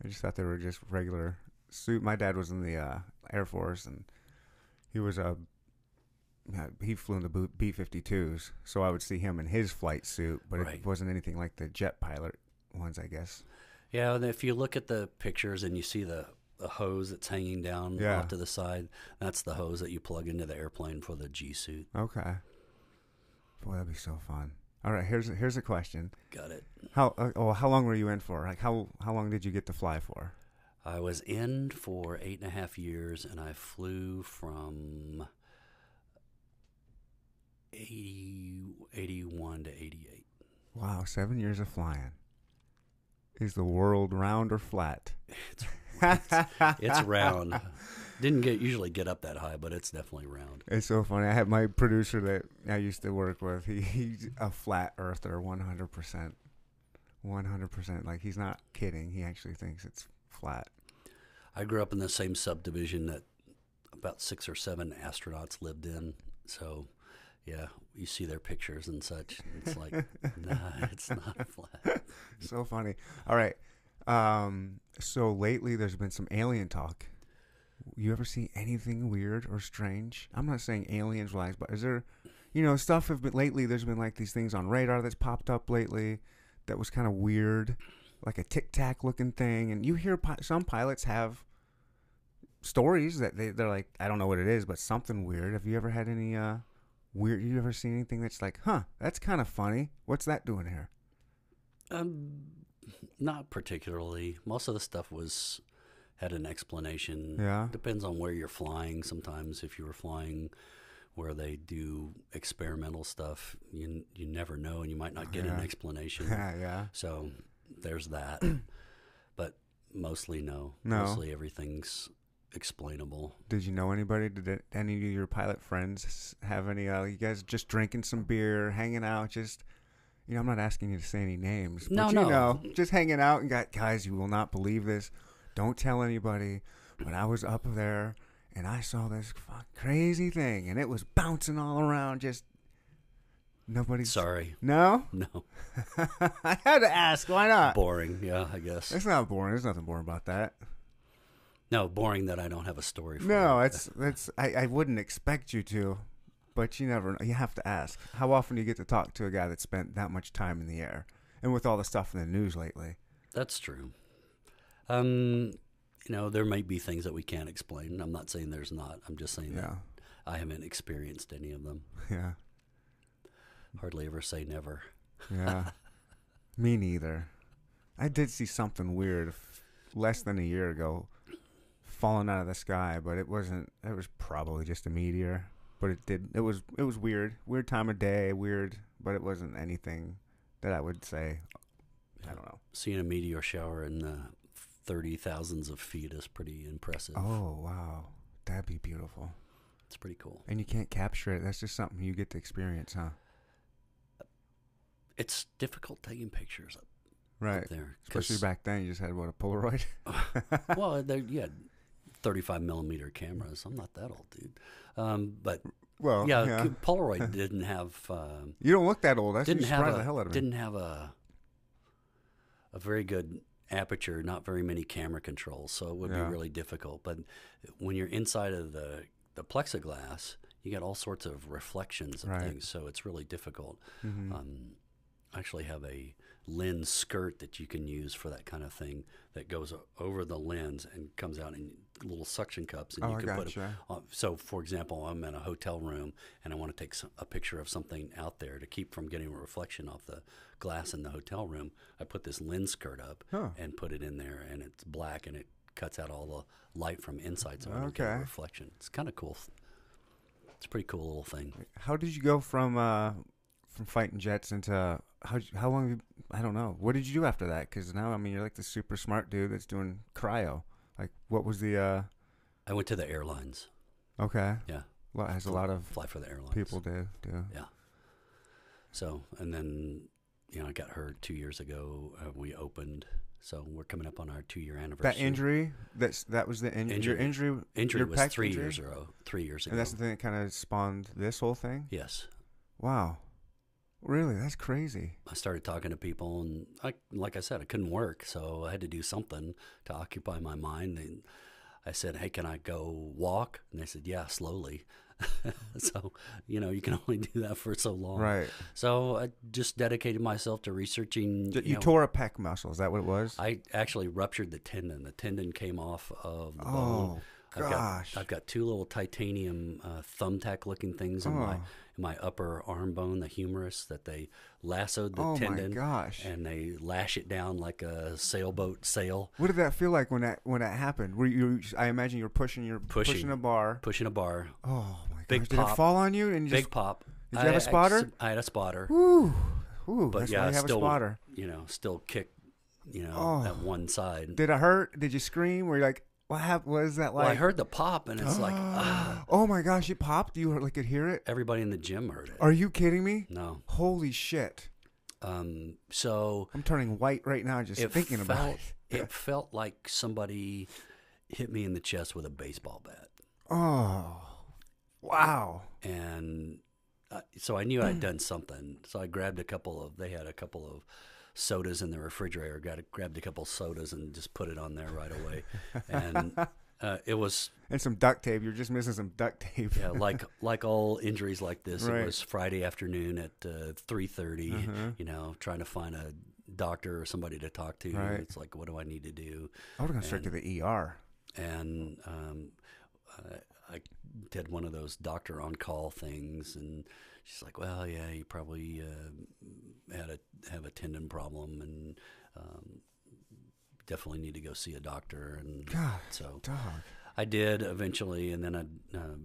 I just thought they were just regular suit. My dad was in the uh, Air Force and he was a uh, he flew in the B fifty twos, so I would see him in his flight suit, but Right. it wasn't anything like the jet pilot ones, I guess. Yeah, and if you look at the pictures and you see the, the hose that's hanging down Yeah. off to the side, that's the hose that you plug into the airplane for the G suit. Okay. Boy, that'd be so fun. All right, here's here's a question. Got it. How uh, oh how long were you in for? Like how how long did you get to fly for? I was in for eight and a half years, and I flew from 80, 81 to 88. Wow, seven years of flying. Is the world round or flat? It's, it's round. Didn't get usually get up that high, but it's definitely round. It's so funny. I had my producer that I used to work with. He, he's a flat earther, one hundred percent, one hundred percent. Like he's not kidding. He actually thinks it's flat. I grew up in the same subdivision that about six or seven astronauts lived in. So, yeah, you see their pictures and such. It's like, nah, it's not flat. So funny. All right, Um, so lately there's been some alien talk. You ever see anything weird or strange? I'm not saying aliens wise, but is there, you know, stuff have been lately. There's been like these things on radar that's popped up lately that was kind of weird, like a tic tac looking thing. And you hear pi- some pilots have stories that they they're like, I don't know what it is, but something weird. Have you ever had any uh weird? You ever seen anything that's like, huh, that's kind of funny. What's that doing here? Um, not particularly. Most of the stuff was had an explanation. Yeah. Depends on where you're flying. Sometimes if you were flying where they do experimental stuff, you you never know, and you might not get an explanation. Yeah, yeah. So there's that. but mostly no. No. Mostly everything's explainable. Did you know anybody? Did any of your pilot friends have any? Uh, you guys just drinking some beer, hanging out, just. You know, I'm not asking you to say any names. No, but you no. know, just hanging out and got guys. You will not believe this. Don't tell anybody. But I was up there and I saw this fuck crazy thing, and it was bouncing all around. Just nobody. Sorry. No, No. I had to ask. Why not? boring. Yeah, I guess. It's not boring. There's nothing boring about that. No, boring that I don't have a story for. No, it. it's that's I, I wouldn't expect you to, but you never know. You have to ask. How often do you get to talk to a guy that spent that much time in the air, and with all the stuff in the news lately? That's true. Um, you know, there might be things that we can't explain. I'm not saying there's not. I'm just saying Yeah, that I haven't experienced any of them. yeah, Hardly ever say never. yeah. Me neither. I did see something weird less than a year ago, falling out of the sky, but it wasn't. It was probably just a meteor. But it did. It was. It was weird. Weird time of day. Weird, but it wasn't anything that I would say. I don't know. Seeing a meteor shower in the thirty thousands of feet is pretty impressive. Oh wow, that'd be beautiful. It's pretty cool. And you can't capture it. That's just something you get to experience, huh? It's difficult taking pictures up, Right. up there. Especially back then, you just had what a Polaroid. well, there you had 35 millimeter cameras. I'm not that old, dude. Um, but Well, yeah, yeah. Polaroid didn't have um, You don't look that old. That's didn't have a, the hell out of me. didn't have a a very good aperture, not very many camera controls, so it would Yeah. be really difficult. But when you're inside of the the plexiglass, you get all sorts of reflections of Right. things, so it's really difficult. Mhm. Um, I actually have a lens skirt that you can use for that kind of thing that goes over the lens and comes out in little suction cups, and Oh, you can put 'em gotcha. on- so, for example, I'm in a hotel room and I want to take some, a picture of something out there to keep from getting a reflection off the glass in the hotel room. I put this lens skirt up Huh. and put it in there, and it's black and it cuts out all the light from inside, so I don't get Okay. a reflection. It's kind of cool. It's a pretty cool little thing. How did you go from uh, from fighting jets into how how long? you- I don't know. What did you do after that? Because now I mean you're like the super smart dude that's doing cryo. Like what was the? uh I went to the airlines. Okay, Yeah, well, as a lot of fly for the airlines. people do. Do Yeah. So, and then, you know, I got hurt two years ago. Uh, we opened. So we're coming up on our two year anniversary. that injury? That's that was the in- your Injury. injury. Injury your was three injury? years ago. Three years ago. And that's the thing that kind of spawned this whole thing. yes. Wow, really? That's crazy. I started talking to people, and I, like I said, I couldn't work, so I had to do something to occupy my mind. And I said, "Hey, can I go walk?" And they said, "Yeah, slowly." so, you know, you can only do that for so long. Right. So I just dedicated myself to researching. You, you know, tore a pec muscle. Is that what it was? I actually ruptured the tendon. The tendon came off of the bone. Oh. Oh I've gosh. got I've got two little titanium uh, thumbtack looking things in my Oh. in my upper arm bone, the humerus, that they lassoed the oh my tendon gosh. and they lash it down like a sailboat sail, What did that feel like when that when that happened? Were you? I imagine you're pushing your Pushing. pushing a bar. pushing a bar, Oh my gosh! Big did it fall on you and you big just? pop. Did you have a spotter? I had a spotter, Woo, woo. but that's yeah, why you have still a spotter. you know still kick, you know, Oh. at one side. Did it hurt? Did you scream? Were you like, what happened? What is that like? well, I heard the pop, and it's like ah, oh my gosh! It popped. You like could hear it. everybody in the gym heard it. Are you kidding me? No, Holy shit! um, so I'm turning white right now just thinking felt, about it. it felt like somebody hit me in the chest with a baseball bat, Oh, wow. and uh, so I knew I'd done something. So I grabbed a couple of. They had a couple of sodas in the refrigerator. Got a, grabbed a couple sodas and just put it on there right away, and uh, it was And some duct tape. You're just missing some duct tape. yeah, like like all injuries like this. Right. It was Friday afternoon at uh, three Uh-huh. You know, trying to find a doctor or somebody to talk to. Right. It's like, what do I need to do? I would have gone straight to the ER. and um, I, I did one of those doctor on call things, and she's like, "Well, yeah, you probably uh, had a have a tendon problem, and um, definitely need to go see a doctor." And God, so dog. I did eventually, and then I uh,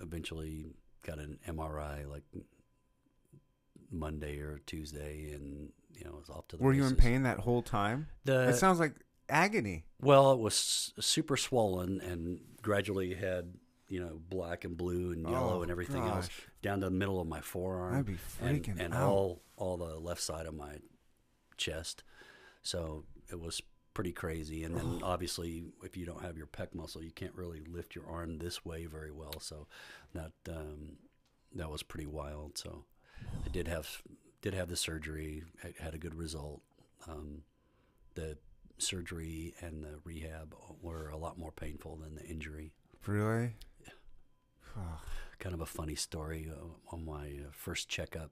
eventually got an MRI like Monday or Tuesday, and you know, I was off to the. Were you in pain that whole time? The, it sounds like agony. well, it was super swollen and gradually had, you know, black and blue and yellow Oh, and everything else down to the middle of my forearm. I'd be and, freaking and out. all all the left side of my chest. So it was pretty crazy. And then obviously, if you don't have your pec muscle, you can't really lift your arm this way very well. So that um, that was pretty wild. So I did have did have the surgery. I had a good result. Um, the surgery and the rehab were a lot more painful than the injury. Really? Kind of a funny story uh, on my uh, first checkup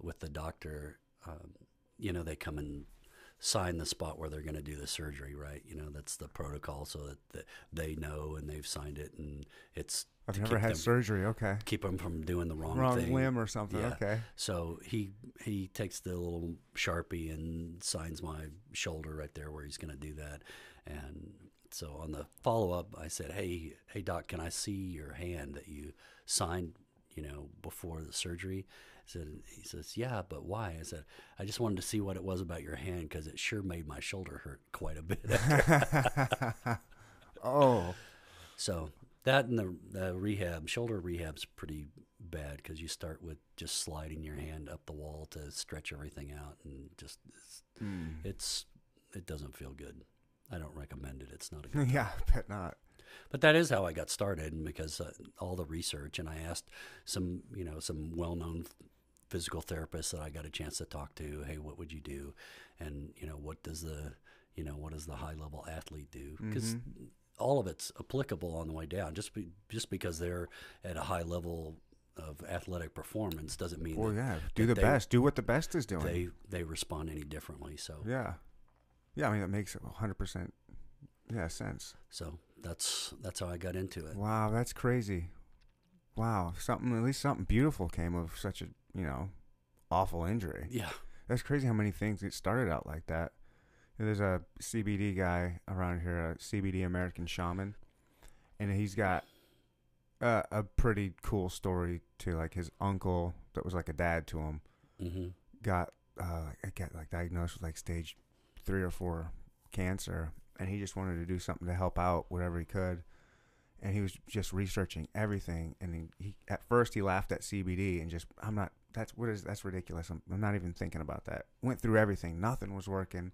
with the doctor. Um, you know, they come and sign the spot where they're going to do the surgery, right? You know, that's the protocol, so that they know and they've signed it, and it's I've never had them, surgery. Okay. keep them from doing the wrong, Wrong thing. limb or something. Yeah. Okay. So he he takes the little sharpie and signs my shoulder right there where he's going to do that. And so on the follow up, I said, "Hey, hey doc, can I see your hand that you signed? You know, before the surgery?" I said, "He says, yeah, but why?" I said, "I just wanted to see what it was about your hand because it sure made my shoulder hurt quite a bit." Oh. So that and the, the rehab, shoulder rehab's pretty bad because you start with just sliding your hand up the wall to stretch everything out, and just it's, Hmm. it's it doesn't feel good. I don't recommend it. It's not a good. yeah, I bet not. But that is how I got started, because uh, all the research, and I asked some, you know, some well-known physical therapists that I got a chance to talk to. Hey, what would you do? And you know, what does the, you know, what does the high-level athlete do? Because Mm-hmm. all of it's applicable on the way down. Just be, just because they're at a high level of athletic performance doesn't mean Well, that yeah. Do the they- best. Do what the best is doing. they they respond any differently. So yeah. Yeah, I mean, that makes 100% yeah, sense. so that's that's how I got into it. Wow, that's crazy. Wow, something at least something beautiful came of such a, you know, awful injury. Yeah. That's crazy how many things get started out like that. There's a CBD guy around here, a CBD American shaman, and he's got uh, a pretty cool story to like his uncle that was like a dad to him hmm got uh got like diagnosed with like stage three or four cancer, and he just wanted to do something to help out whatever he could, and he was just researching everything, and he, he at first he laughed at CBD and just I'm not that's what is that's ridiculous. I'm, I'm not even thinking about that. Went through everything, nothing was working,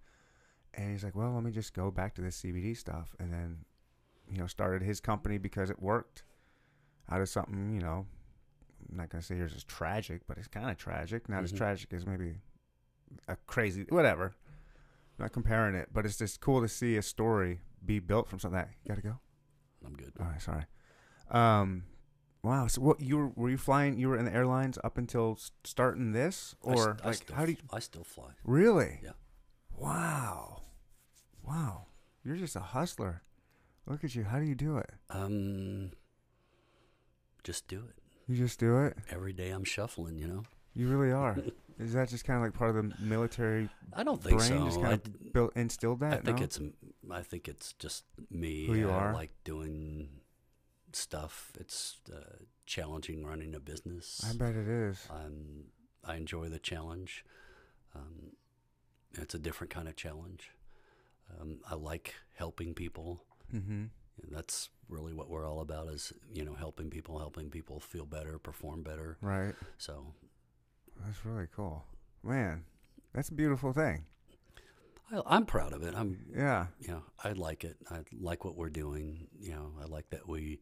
and he's like, well, let me just go back to this CBD stuff, and then you know started his company because it worked out of something you know. I'm not gonna say yours is tragic, but it's kind of tragic. Not as Mhm. tragic as maybe a crazy whatever. Not comparing it, but it's just cool to see a story be built from something that you gotta go. I'm good. All right, sorry. Um, wow. So what you were were you flying? You were in the airlines up until starting this, or I like still how do you I still fly. really? Yeah. Wow. Wow. You're just a hustler. Look at you. How do you do it? Um, just do it You just do it. every day. I'm shuffling. You know. You really are. Is that just kind of like part of the military I don't think brain? so. Just kind d- of built instilled that. I think no? it's I think it's just me. Who you I are? like doing stuff. It's uh, challenging running a business. I bet it is. I'm, I enjoy the challenge. Um, it's a different kind of challenge. Um, I like helping people. Mm-hmm. And that's really what we're all about is, you know, helping people, helping people feel better, perform better. Right. So That's really cool. Man, that's a beautiful thing. I, I'm proud of it. I'm, Yeah. you know, I like it. I like what we're doing. You know, I like that we,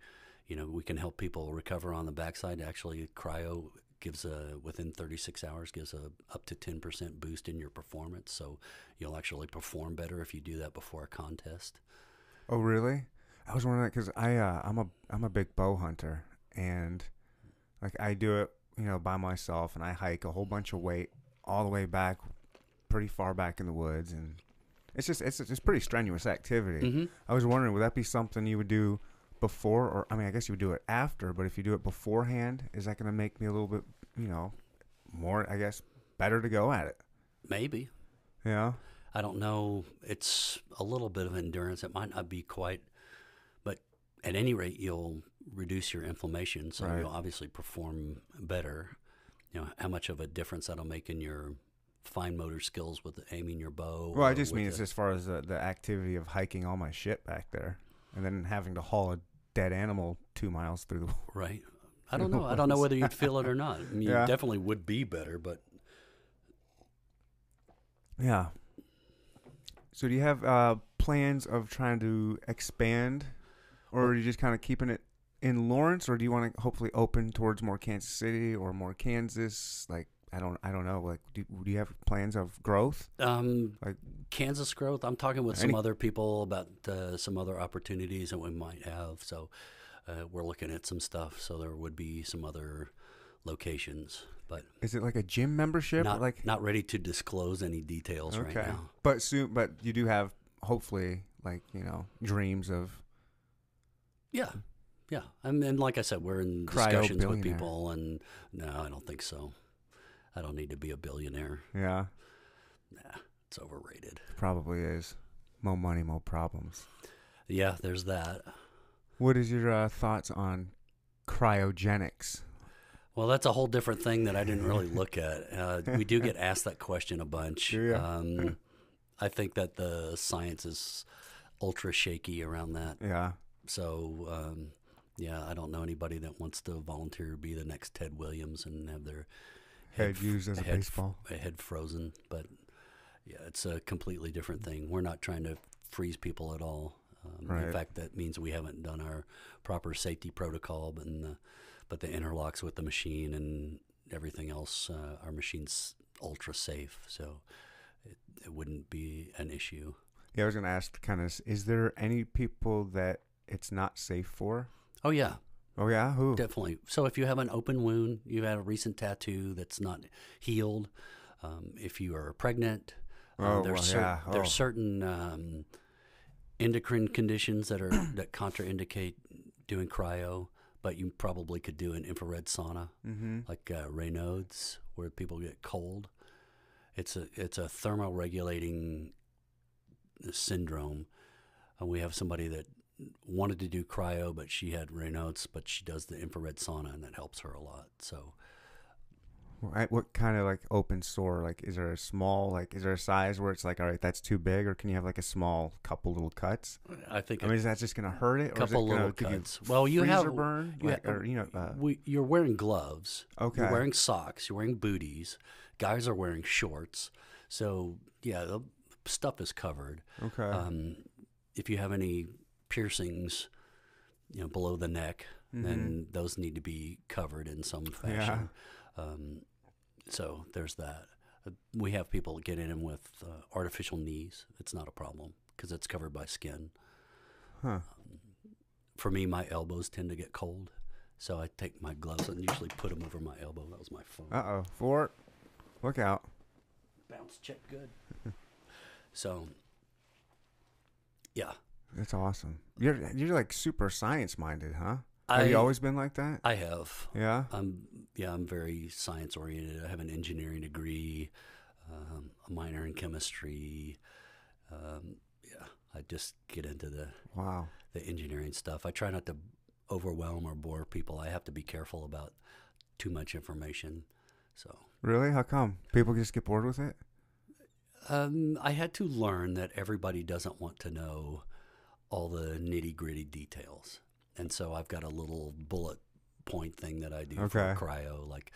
you know, we can help people recover on the backside. Actually, cryo gives a within 36 hours gives a up to 10% boost in your performance. So you'll actually perform better if you do that before a contest. Oh, really? I was wondering because I uh, I'm a I'm a big bow hunter and like I do it you know by myself and I hike a whole bunch of weight all the way back, pretty far back in the woods and it's just it's it's pretty strenuous activity. Mhm. I was wondering would that be something you would do before or I mean I guess you would do it after, but if you do it beforehand, is that going to make me a little bit you know more I guess better to go at it? Maybe. Yeah. I don't know. It's a little bit of endurance. It might not be quite, but at any rate, you'll reduce your inflammation, so Right. you'll obviously perform better. You know how much of a difference that'll make in your fine motor skills with aiming your bow. Well, I just mean it's as far as the, the activity of hiking all my shit back there, and then having to haul a dead animal two miles through the. right. I don't know. I don't know whether you'd feel it or not. I mean, you definitely would be better, but Yeah. So do you have uh, plans of trying to expand, or are you just kind of keeping it in Lawrence, or do you want to hopefully open towards more Kansas City or more Kansas? Like I don't, I don't know. Like, do, do you have plans of growth? um, Like- Kansas growth. I'm talking with some other people about uh, some other opportunities that we might have. So uh, we're looking at some stuff. So there would be some other locations, but Is it like a gym membership? not like not ready to disclose any details right now. but soon, but you do have hopefully like you know dreams of Yeah. Yeah, I mean, like I said, we're in Cryo discussions with people, and no, I don't think so. I don't need to be a billionaire. yeah, Nah, it's overrated. probably is. More money, more problems. Yeah, there's that. What is your uh, thoughts on cryogenics? Well, that's a whole different thing that I didn't really look at. Uh, we do get asked that question a bunch. Ya? Um, I think that the science is ultra shaky around that. Yeah, So, um, yeah, I don't know anybody that wants to volunteer to be the next Ted Williams and have their head f- used as a head baseball. head frozen. But yeah, it's a completely different thing. We're not trying to freeze people at all. Um, Right. In fact, that means we haven't done our proper safety protocol, but the, but the interlocks with the machine and everything else, uh, our machine's ultra safe, so it, it wouldn't be an issue. Yeah, I was gonna ask, kind of, is there any people that it's not safe for? Oh yeah, Oh yeah, who? Definitely. So if you have an open wound, you've had a recent tattoo that's not healed, um, if you are pregnant, uh, Oh, there's well, cer- yeah. there's Oh. certain um, endocrine conditions that are that contraindicate doing cryo, but you probably could do an infrared sauna, mm-hmm. like uh, Raynaud's, where people get cold. It's a it's a thermoregulating syndrome. And we have somebody that wanted to do cryo, but she had Raynaud's, but she does the infrared sauna, and that helps her a lot. So Right, what kind of like open sore? Like, is there a small, like, is there a size where it's like, all right, that's too big, or can you have like a small couple little cuts? I think I mean, is that just gonna hurt it, a or couple is it little give you cuts. Well, you have burn, you like, ha- or you know, uh, we, you're wearing gloves. okay, You're wearing socks. You're wearing booties. Guys are wearing shorts. So yeah, the stuff is covered. okay, Um, if you have any piercings, you know, below the neck, then those need to be covered in some fashion. Um, so there's that. Uh, We have people get in with uh, artificial knees. It's not a problem because it's covered by skin. huh? For me, my elbows tend to get cold, so I take my gloves and usually put them over my elbow. That was my phone. Uh oh, Fort, look out! Bounce check good. so, yeah, That's awesome. You're you're like super science minded, huh? I Have you always been like that? I have. yeah. I'm yeah, I'm very science oriented. I have an engineering degree, um, a minor in chemistry. Um, yeah, I just get into the Wow. the engineering stuff. I try not to overwhelm or bore people. I have to be careful about too much information. So Really? How come? People just get bored with it? um, I had to learn that everybody doesn't want to know all the nitty gritty details, and so I've got a little bullet point thing that I do Okay. for cryo, like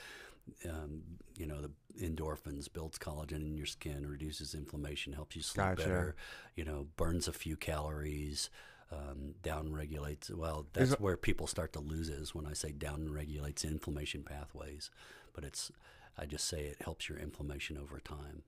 um, you know the endorphins builds collagen in your skin, reduces inflammation, helps you sleep Gotcha. better, you know burns a few calories. Um, down regulates well that's where people start to lose it is when i say down regulates inflammation pathways but it's I just say it helps your inflammation over time.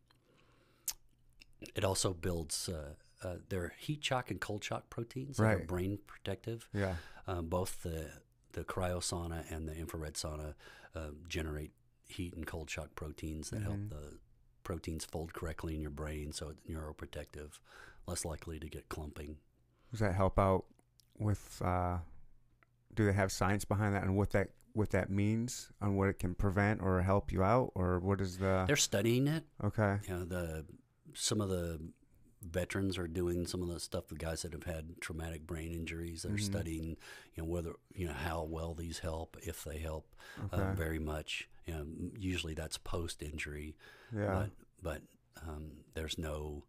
It also builds. Uh, uh, their heat shock and cold shock proteins that are brain protective. Yeah. Um, both the the cryosauna and the infrared sauna uh, generate heat and cold shock proteins that help Mhm. the proteins fold correctly in your brain, so it's neuroprotective, less likely to get clumping. Does that help out with? Uh, do they have science behind that and what that what that means on what it can prevent or help you out or what is the? They're studying it. Okay. You know, the some of the veterans are doing some of the stuff. The guys that have had traumatic brain injuries, they're Mhm. studying, you know, whether you know how well these help, if they help Okay. uh, very much. You know, usually that's post injury. yeah. but but um, there's no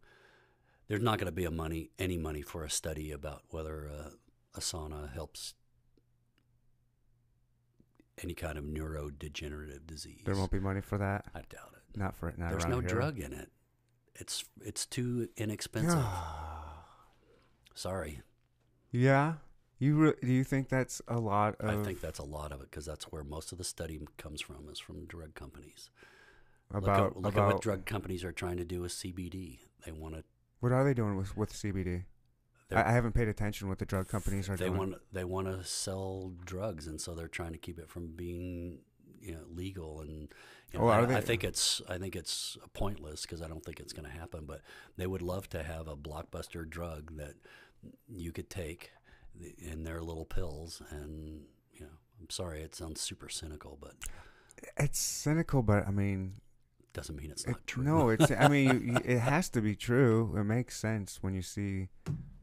there's not going to be a money any money for a study about whether uh, a sauna helps any kind of neurodegenerative disease. there won't be money for that. I doubt it. Not for it. Not There's no here. drug in it. It's it's too inexpensive. Sorry, yeah. You re- do you think that's a lot of? I think that's a lot of it because that's where most of the study comes from is from drug companies. about look at, look about at what drug companies are trying to do with CBD. They want to what are they doing with with CBD? I, I haven't paid attention what the drug companies are they doing. want they want to sell drugs, and so they're trying to keep it from being you know legal. And you know, Oh, I, they- I think it's I think it's pointless because I don't think it's going to happen. But they would love to have a blockbuster drug that you could take in their little pills. And you know, I'm sorry, it sounds super cynical, but it's cynical, but I mean, doesn't mean it's it, not true. no, it's. I mean, it has to be true. It makes sense when you see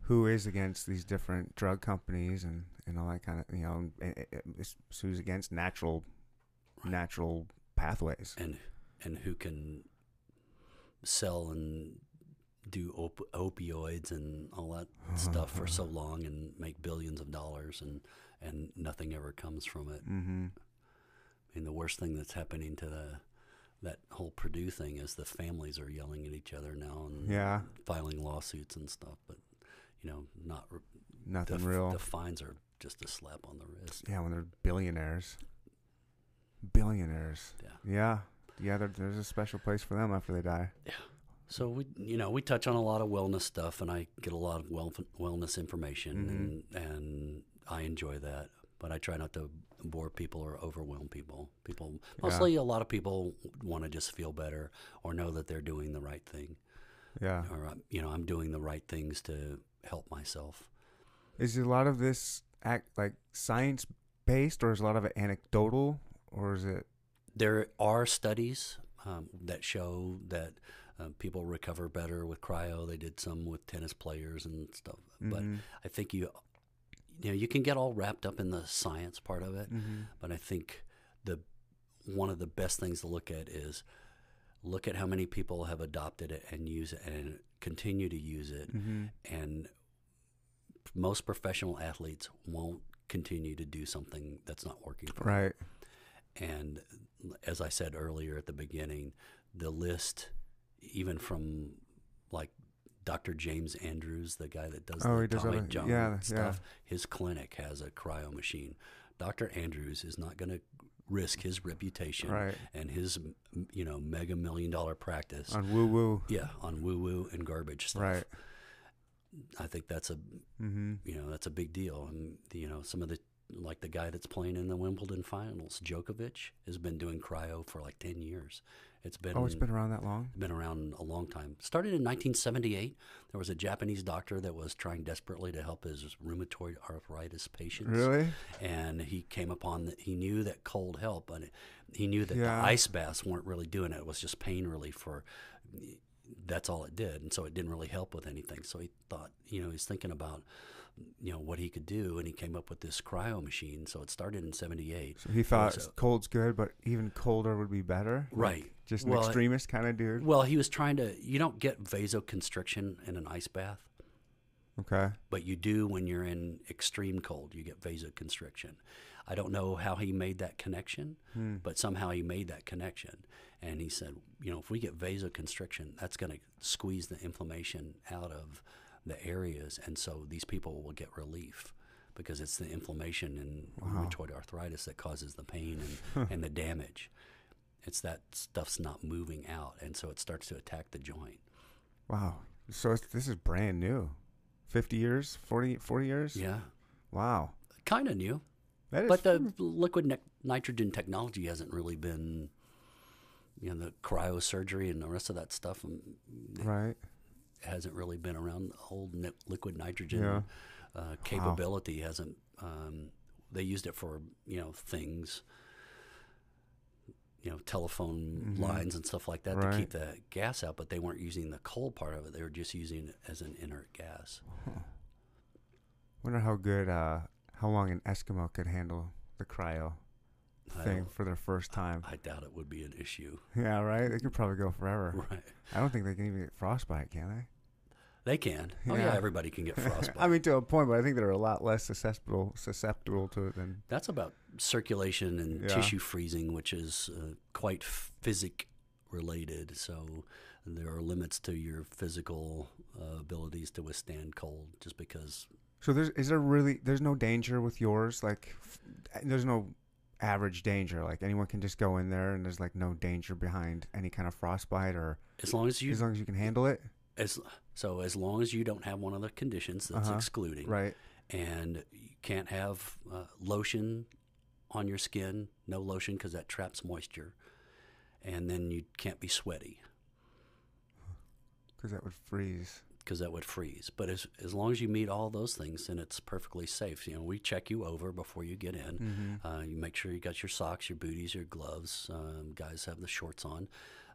who is against these different drug companies and and all that kind of you know, and it- it- who's against natural Right. natural pathways. and and who can sell and do op- opioids and all that stuff for so long and make billions of dollars and and nothing ever comes from it. Mm-hmm. I mean, the worst thing that's happening to the that whole Purdue thing is the families are yelling at each other now and Yeah, filing lawsuits and stuff. But you know, not re- nothing the, real. the fines are just a slap on the wrist. yeah, when they're billionaires. Billionaires. Yeah. Yeah. Yeah, there, there's a special place for them after they die. Yeah. So we, you know, we touch on a lot of wellness stuff, and I get a lot of well, wellness information, and and I enjoy that. But I try not to bore people or overwhelm people. People, mostly, a lot of people want to just feel better or know that they're doing the right thing, Yeah. or uh, you know, I'm doing the right things to help myself. Is a lot of this act like science based, or is a lot of it anecdotal, or is it? There are studies um, that show that uh, people recover better with cryo. They did some with tennis players and stuff, but Mhm. I think you you know you can get all wrapped up in the science part of it, Mhm. but I think the one of the best things to look at is look at how many people have adopted it and use it and continue to use it Mhm. and most professional athletes won't continue to do something that's not working for them. Right. And as I said earlier at the beginning, the list, even from like Dr. James Andrews, the guy that does Oh, the does Tommy John yeah, yeah. stuff, his clinic has a cryo machine. Dr. Andrews is not going to risk his reputation Right. and his, you know, mega million dollar practice. On woo woo. yeah, on woo woo and garbage stuff. Right. I think that's a Mm-hmm. you know that's a big deal and you know some of the like the guy that's playing in the Wimbledon finals Djokovic has been doing cryo for like 10 years. It's been Oh, it's been around that long. been around a long time. Started in 1978 there was a Japanese doctor that was trying desperately to help his rheumatoid arthritis patients. Really? and he came upon that he knew that cold help and he knew that Yeah. the ice baths weren't really doing it. It was just pain relief for that's all it did. And so it didn't really help with anything. So he thought you know he's thinking about you know what he could do and he came up with this cryo machine so it started in 78 So he thought a- cold's good, but even colder would be better. Like, Right. just an Well, extremist kind of dude. well he was trying to you don't get vasoconstriction in an ice bath Okay. but you do when you're in extreme cold. You get vasoconstriction. I don't know how he made that connection, Hmm. but somehow he made that connection. And he said, you know, if we get vasoconstriction, that's going to squeeze the inflammation out of the areas, and so these people will get relief because it's the inflammation and Wow. rheumatoid arthritis that causes the pain and, and the damage. It's that stuff's not moving out, and so it starts to attack the joint. Wow. So it's, this is brand new. 50 years? 40, 40 years? Yeah, Wow. kind of new, That is but the liquid ni- nitrogen technology hasn't really been, you know, the cryosurgery and the rest of that stuff um, right. Hasn't really been around. The whole ni- liquid nitrogen Yeah. uh, capability hasn't. Um, they used it for you know things, you know, telephone Mhm. lines and stuff like that Right. to keep the gas out, but they weren't using the coal part of it. They were just using it as an inert gas. Wonder how good, uh, how long an Eskimo could handle the cryo thing for their first time. I doubt it would be an issue. Yeah, right? They could probably go forever. Right. I don't think they can even get frostbite, can they? They can. Oh yeah, Yeah. everybody can get frostbite. I mean, to a point, but I think they're a lot less susceptible susceptible to it than. That's about circulation and Yeah. tissue freezing, which is uh, quite physic related. So there are limits to your physical uh, abilities to withstand cold, just because. So there's is there really there's no danger with yours like f- there's no average danger like anyone can just go in there and there's like no danger behind any kind of frostbite or As long as you as long as you can handle it? As so as long as you don't have one of the conditions that's Uh-huh. excluding, right. And you can't have uh, lotion on your skin, no lotion because that traps moisture, and then you can't be sweaty. because that would freeze because that would freeze. But as as long as you meet all those things, then it's perfectly safe. You know, we check you over before you get in. mm-hmm. Uh, you make sure you got your socks, your booties, your gloves. Um, guys have the shorts on.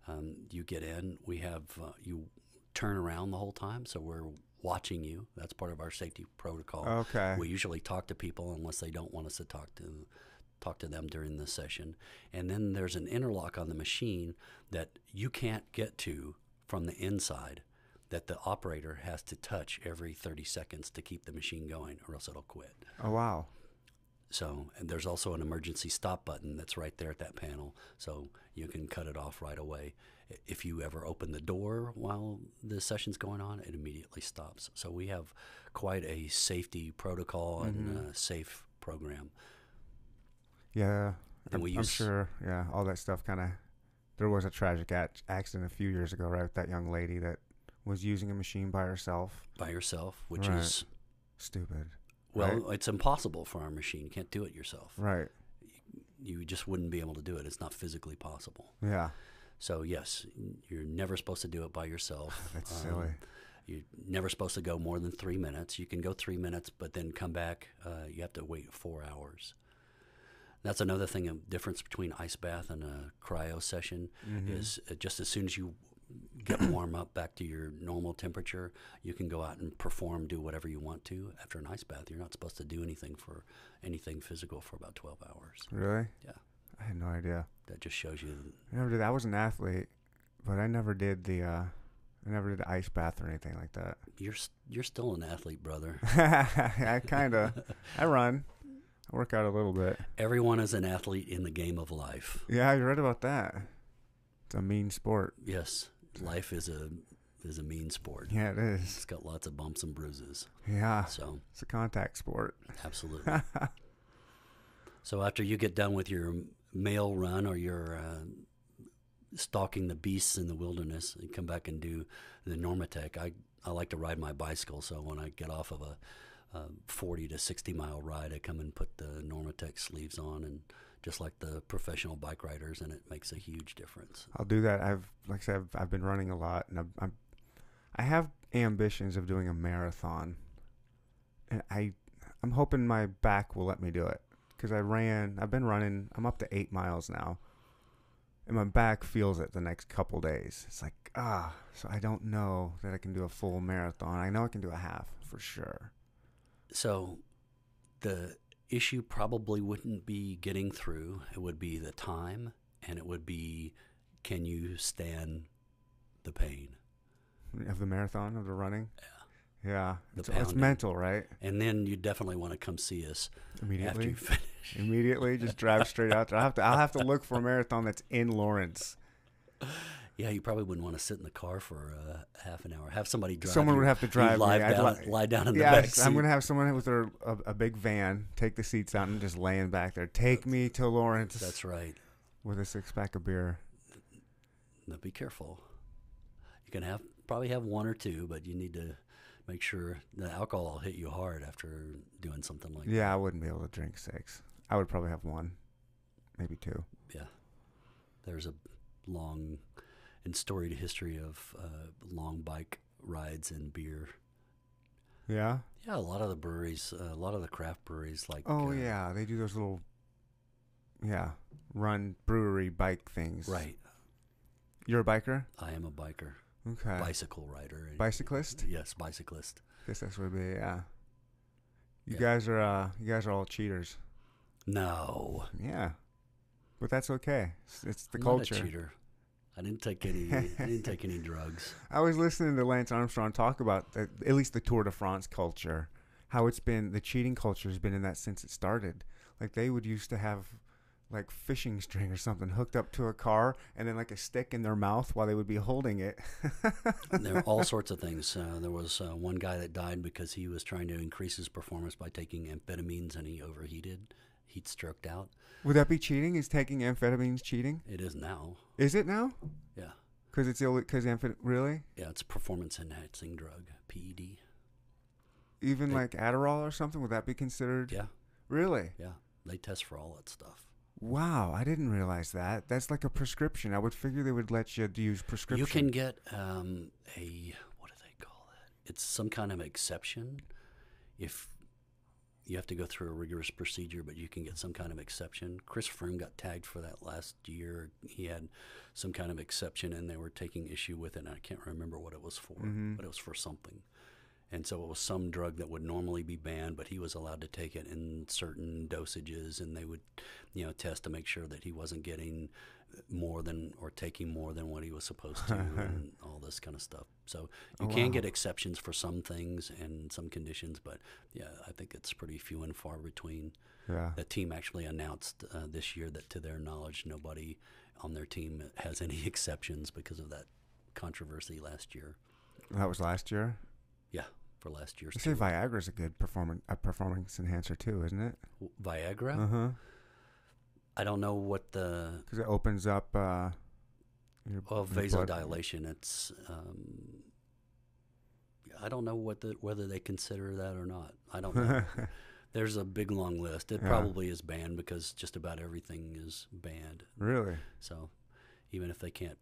Um, you get in. We have uh, you turn around the whole time, so we're watching you. That's part of our safety protocol. okay We usually talk to people unless they don't want us to talk to talk to them during the session. And then there's an interlock on the machine that you can't get to from the inside that the operator has to touch every 30 seconds to keep the machine going or else it'll quit. oh wow So, and there's also an emergency stop button that's right there at that panel, so you can cut it off right away. If you ever open the door while the session's going on, it immediately stops. So we have quite a safety protocol and uh, safe program. yeah And I'm, we I'm use- sure yeah all that stuff kind of there was a tragic ac- accident a few years ago right with that young lady that was using a machine by herself by yourself, which Right. is stupid well, it's impossible for our machine. You can't do it yourself. right You just wouldn't be able to do it. It's not physically possible. yeah So yes, you're never supposed to do it by yourself. that's Um, silly You're never supposed to go more than three minutes. You can go three minutes, but then come back. Uh, you have to wait four hours. That's another thing. A difference between ice bath and a cryo session Mhm. is uh, just as soon as you get warm up back to your normal temperature, you can go out and perform, do whatever you want to. After an ice bath, you're not supposed to do anything for anything physical for about 12 hours. really Yeah. I had no idea That just shows you. I never did. I was an athlete, but I never did the. uh I never did the ice bath or anything like that. You're you're still an athlete, brother. I kind of. I run. I work out a little bit. Everyone is an athlete in the game of life. Yeah, you read about that. It's a mean sport. Yes, life is a is a mean sport. Yeah, it is. It's got lots of bumps and bruises. Yeah, So, it's a contact sport. absolutely. so after you get done with your mail run or your uh, stalking the beasts in the wilderness, you come back and do the Normatec. I I like to ride my bicycle, so when I get off of a, a 40 to 60 mile ride, I come and put the Normatec sleeves on, and just like the professional bike riders, and it makes a huge difference. I'll do that. I've like I said, I've, I've been running a lot, and I'm, I'm I have ambitions of doing a marathon, and I I'm hoping my back will let me do it because I ran. I've been running. I'm up to eight miles now, and my back feels it the next couple days. It's like ah, so I don't know that I can do a full marathon. I know I can do a half for sure. So the issue probably wouldn't be getting through. It would be the time, and it would be can you stand the pain? Of the marathon of the running. Yeah, yeah. The It's, it's mental, right? And then you definitely want to come see us after Immediately. you finish. Immediately, just drive straight out there. I have to. I'll have to look for a marathon that's in Lawrence. Yeah, you probably wouldn't want to sit in the car for uh, half an hour. Have somebody drive. Someone you. would have to drive lie me. Down, li- lie down in the back seat. I'm gonna have someone with their a, a big van take the seats out and just laying back there. Take me to Lawrence. That's right. with a six pack of beer. Now be careful. You can have probably have one or two, but you need to make sure the alcohol will hit you hard after doing something like that. Yeah, I wouldn't be able to drink six. I would probably have one, maybe two. Yeah. There's a long and storied history of uh, long bike rides and beer. Yeah. Yeah, a lot of the breweries, uh, a lot of the craft breweries, like Oh uh, yeah, they do those little, yeah, run brewery bike things. right. You're a biker. I am a biker, Okay. bicycle rider. and- Bicyclist. Yes, bicyclist. Guess that's what be. Yeah. You Yeah. guys are uh, you guys are all cheaters. No, Yeah. But that's okay. It's, it's the I'm culture. Cheater. I didn't take any. I didn't take any drugs. I was listening to Lance Armstrong talk about the, at least the Tour de France culture, how it's been the cheating culture has been in that since it started. Like they would used to have like fishing string or something hooked up to a car and then like a stick in their mouth while they would be holding it. there are all sorts of things. Uh, there was uh, one guy that died because he was trying to increase his performance by taking amphetamines and he overheated, heat stroked out. Would that be cheating? Is taking amphetamines cheating? It is now. Is it now? Yeah, Because it's ill. Because amphet really yeah. It's a performance enhancing drug, PED. even They- like Adderall or something. Would that be considered? Yeah, Really? yeah. They test for all that stuff. Wow, I didn't realize that. That's like a prescription. I would figure they would let you use prescription. You can get um, a what do they call that? It's some kind of exception. If you have to go through a rigorous procedure, but you can get some kind of exception. Chris Froome got tagged for that last year. He had some kind of exception, and they were taking issue with it. And I can't remember what it was for, Mhm. but it was for something. And so it was some drug that would normally be banned, but he was allowed to take it in certain dosages, and they would, you know, test to make sure that he wasn't getting more than or taking more than what he was supposed to, and all this kind of stuff. So you Oh, can wow. get exceptions for some things and some conditions, but yeah, I think it's pretty few and far between. Yeah. The team actually announced uh, this year that, to their knowledge, nobody on their team has any exceptions because of that controversy last year. That was last year. Yeah, for last year's They say. Viagra's a good performance a performance enhancer too, isn't it? Viagra. Uh huh. I don't know what the Because it opens up. Uh, your, well your blood- vasodilation. It's um, I don't know what the whether they consider that or not. I don't know. There's a big long list. It Yeah. probably is banned because just about everything is banned. really? So even if they can't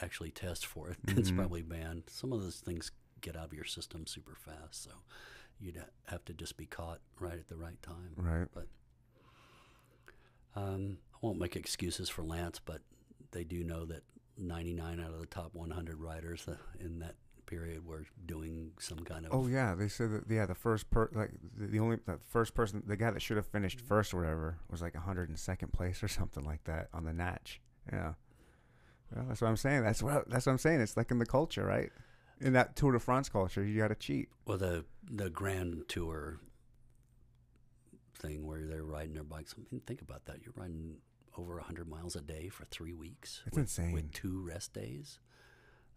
actually test for it, it's Mhm. probably banned. Some of those things get out of your system super fast, so you'd ha- have to just be caught right at the right time. Right. Um, I won't make excuses for Lance, but they do know that 99 out of the top 100 riders uh, in that period were doing some kind of. Oh yeah, they said that. Yeah, the first per like the, the only the first person, the guy that should have finished first or whatever, was like 102nd place or something like that on the Natch. Yeah. Well, that's what I'm saying. That's what that's what I'm saying. It's like in the culture, right? In that Tour de France culture, you got to cheat. Well, the the Grand Tour thing where they're riding their bikes. I mean, think about that. You're riding over 100 miles a day for three weeks. It's with, insane. With two rest days.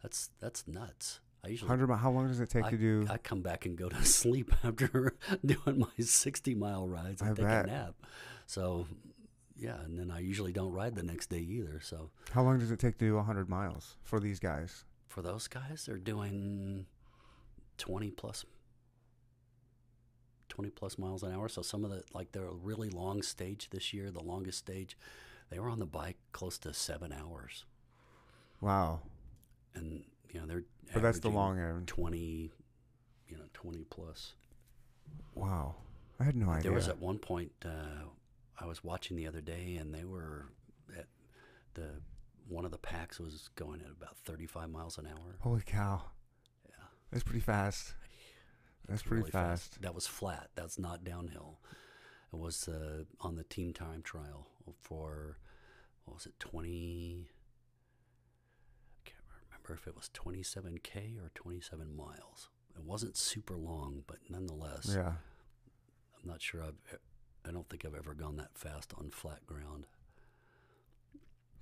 That's that's nuts. I usually 100 mi- How long does it take I, to do? I come back and go to sleep after doing my 60 mile rides and I take bet. a nap. So, yeah, and then I usually don't ride the next day either. So, how long does it take to do 100 miles for these guys? for those guys, they're doing 20 plus 20 plus miles an hour. So some of the like their really long stage this year, the longest stage, they were on the bike close to 7 hours. Wow. And you know, they're But that's the long end. 20 you know, 20 plus. Wow. I had no idea. There was at one point uh, I was watching the other day, and they were at the one of the packs was going at about 35 miles an hour. Holy cow. Yeah, That's pretty fast. That's it's pretty really fast. That was flat. That's not downhill. It was uh, on the team time trial for what was it 20? I can't remember if it was 27k or 27 miles. It wasn't super long, but nonetheless, Yeah. I'm not sure I've. I don't think I've ever gone that fast on flat ground.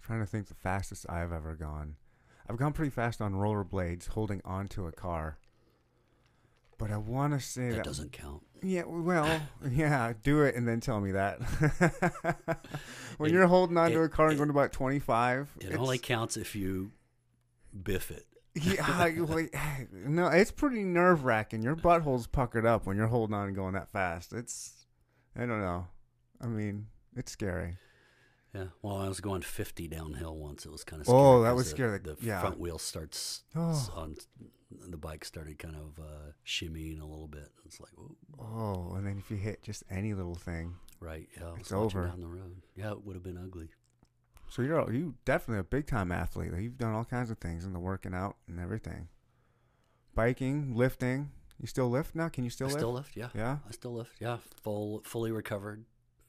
trying to think the fastest I've ever gone. I've gone pretty fast on rollerblades holding onto a car. But I want to say That that. doesn't count. Yeah, well, yeah, do it and then tell me that. when It- you're holding on to a car and it- going about 25, It only counts if you biff it. yeah, like, no, it's pretty nerve wracking. Your butthole's puckered up when you're holding on and going that fast. It's, I don't know. I mean, it's scary. Yeah. Well, I was going 50 downhill once. It was kind of oh, scary. Oh, that was the, scary. The Yeah. front wheel starts Oh. on the bike started kind of uh, shimmying a little bit. It's like, ooh, Oh, and then if you hit just any little thing, right, yeah, It's over. down the road. Yeah, it would have been ugly. so you're you definitely a big time athlete. You've done all kinds of things in the working out and everything. Biking, lifting. You still lift now? Can you still I lift? still lift, yeah. Yeah. I still lift, yeah. Full, fully recovered.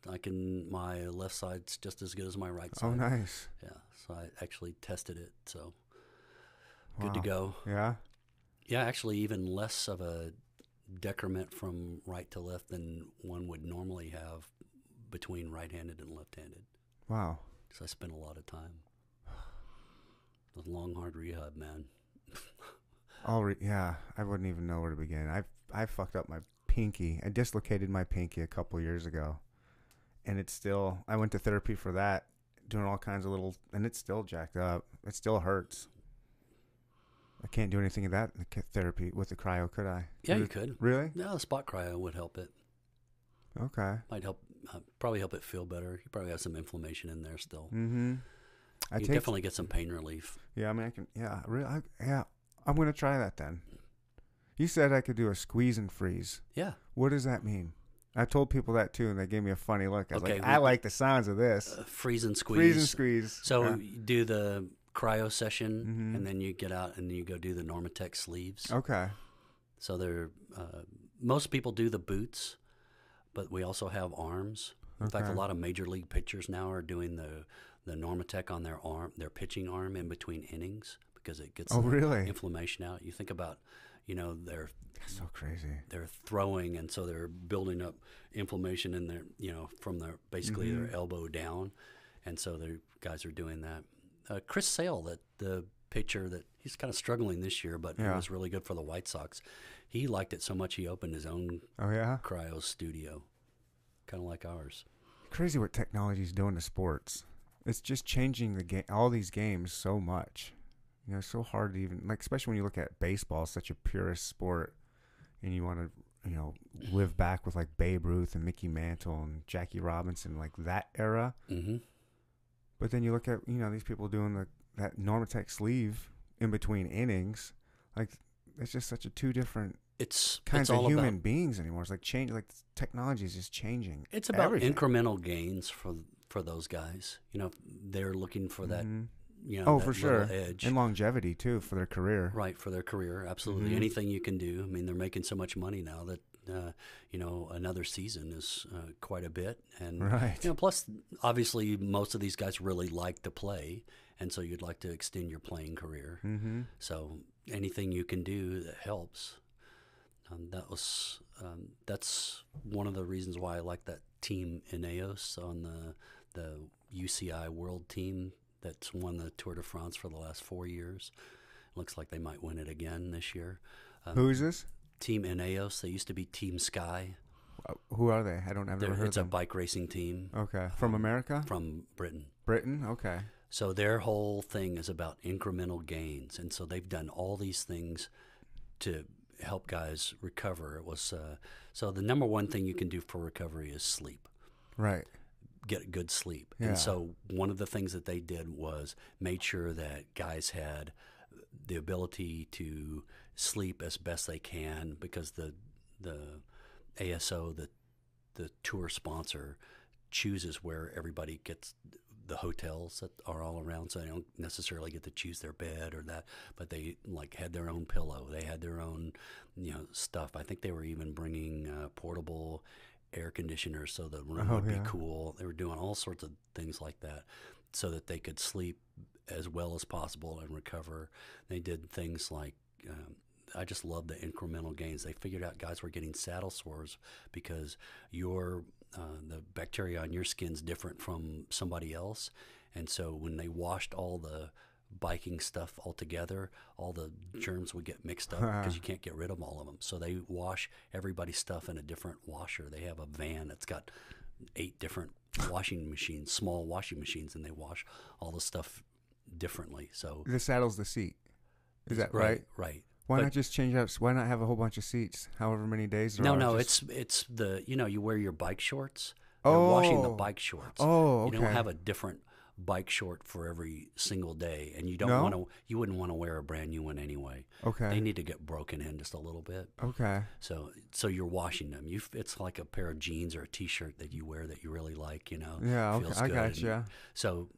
I can. My left side's just as good as my right side. Oh, nice. Yeah. So I actually tested it. So good to go. Yeah. Yeah, actually, even less of a decrement from right to left than one would normally have between right-handed and left-handed. Wow. Because I spent a lot of time. Was long, hard rehab, man. All re- yeah, I wouldn't even know where to begin. I I fucked up my pinky. I dislocated my pinky a couple years ago, and it's still. I went to therapy for that, doing all kinds of little, and it's still jacked up. It still hurts. I can't do anything of that in the therapy with the cryo, could I? Yeah, Would you it- could. Really? No, the spot cryo would help it. Okay. Might help. Uh, probably help it feel better. You probably have some inflammation in there still. Mm-hmm. I you take. definitely get some pain relief. Yeah, I mean, I can. Yeah, really. I, yeah, I'm gonna try that then. You said I could do a squeeze and freeze. Yeah. What does that mean? I told people that too, and they gave me a funny look. I was Okay, like, I like the sounds of this. Uh, freeze and squeeze. Freeze and squeeze. So Yeah. you do the cryo session, Mhm. and then you get out and you go do the Normatec sleeves. okay. So they're uh, most people do the boots, but we also have arms. In fact, a lot of major league pitchers now are doing the the Normatec on their arm, their pitching arm in between innings because it gets Oh, really? inflammation out. You think about, you know, they're That's so crazy. they're throwing, and so they're building up inflammation in their, you know, from their basically Mm-hmm. their elbow down, and so the guys are doing that. Uh, Chris Sale, that the pitcher that he's kind of struggling this year, but Yeah. he was really good for the White Sox. He liked it so much he opened his own Oh yeah. cryo studio, kind of like ours. Crazy what technology's doing to sports. It's just changing the game. All these games so much. You know, it's so hard to even like, especially when you look at baseball, such a purist sport, and you want to, you know, live back with like Babe Ruth and Mickey Mantle and Jackie Robinson, like that era. hmm But then you look at you know these people doing the that Normatec sleeve in between innings, like it's just such a two different It's kinds it's of human about beings anymore. It's like change, like technology is just changing. it's about everything. incremental gains for for those guys. You know, they're looking for that. Mhm. You know, Oh, that for sure, edge. and longevity too for their career. Right for their career, absolutely. Mhm. Anything you can do. I mean, they're making so much money now that uh, you know another season is uh, quite a bit, and Right. you know, plus obviously most of these guys really like to play, and so you'd like to extend your playing career. Mm-hmm. So anything you can do that helps. Um, that was um, that's one of the reasons why I like that team Ineos on the the UCI World Team that's won the Tour de France for the last four years. Looks like they might win it again this year. Um, Who is this? Team Ineos? They used to be Team Sky. Uh, Who are they? I don't. I've never heard it's a bike racing team Okay, from America, from Britain. Britain. Okay. So their whole thing is about incremental gains, and so they've done all these things to help guys recover. It was uh, so the number one thing you can do for recovery is sleep. Right. Get good sleep. Yeah. And so one of the things that they did was made sure that guys had the ability to sleep as best they can because the the ASO the the tour sponsor chooses where everybody gets the hotels that are all around so they don't necessarily get to choose their bed or that but they like had their own pillow. They had their own you know stuff. I think they were even bringing uh, portable air conditioners so the room Oh, would yeah. be cool. They were doing all sorts of things like that so that they could sleep as well as possible and recover. They did things like um, I just love the incremental gains. They figured out guys were getting saddle sores because your uh, the bacteria on your skin's different from somebody else, and so when they washed all the biking stuff all together, all the germs would get mixed up because you can't get rid of all of them. So they wash everybody's stuff in a different washer. They have a van that's got eight different washing machines, small washing machines, and they wash all the stuff differently. So The saddle's the seat. Is that right? right, right. Why But- not just change out? Why not have a whole bunch of seats? However many days there No, are, no, just- it's it's the you know you wear your bike shorts. They're washing the Oh. bike shorts. Oh, okay. You don't have a different bike short for every single day, and you don't No? want to. You wouldn't want to wear a brand new one anyway. okay. They need to get broken in just a little bit. okay. So so you're washing them. You it's like a pair of jeans or a t-shirt that you wear that you really like. You know. Yeah. Okay. I got and- you. So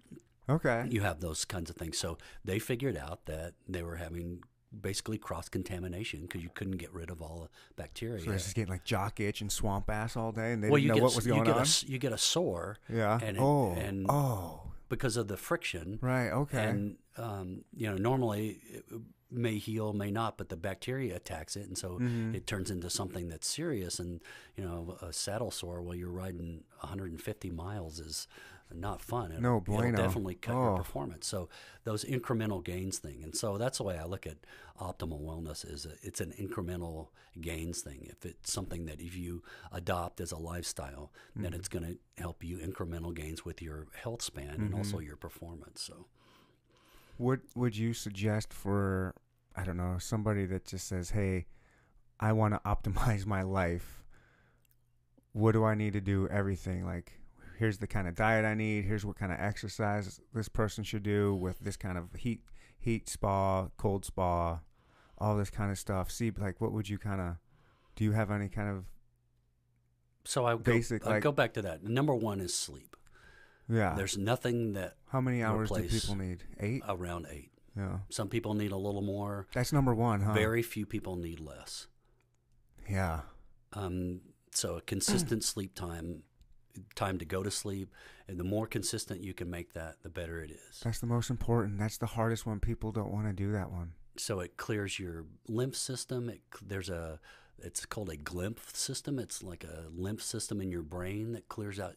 Okay. you have those kinds of things. So they figured out that they were having basically cross contamination because you couldn't get rid of all the bacteria. So they're just getting like jock itch and swamp ass all day, and they well, didn't you know get what a- was you going get on. s- you get a sore yeah. and it- oh. and- oh. because of the friction. Right. Okay. And um, you know, normally it may heal, may not, but the bacteria attacks it, and so Mm-hmm. it turns into something that's serious. And you know, a saddle sore while you're riding 150 miles is not fun. It'll, No it'll definitely cut Oh. your performance. So those incremental gains thing, and so that's the way I look at optimal wellness. Is a, it's an incremental gains thing. If it's something that if you adopt as a lifestyle, Mm-hmm. then it's going to help you incremental gains with your health span and also Mm-hmm. your performance. So. What would you suggest for I don't know somebody that just says, "Hey, I want to optimize my life. What do I need to do? Everything like." Here's the kind of diet I need. Here's what kind of exercise this person should do with this kind of heat, heat spa, cold spa, all this kind of stuff. See, like, what would you kind of? Do you have any kind of? So I go, I like- go back to that. Number one is sleep. Yeah. There's nothing that How many hours do people need? Eight. around eight. Yeah. Some people need a little more. That's number one, huh? Very few people need less. Yeah. Um, so a consistent sleep time, time to go to sleep, and the more consistent you can make that, the better it is. That's the most important. That's the hardest one. People don't want to do that one. So it clears your lymph system. It, there's a, it's called a glymph system. It's like a lymph system in your brain that clears out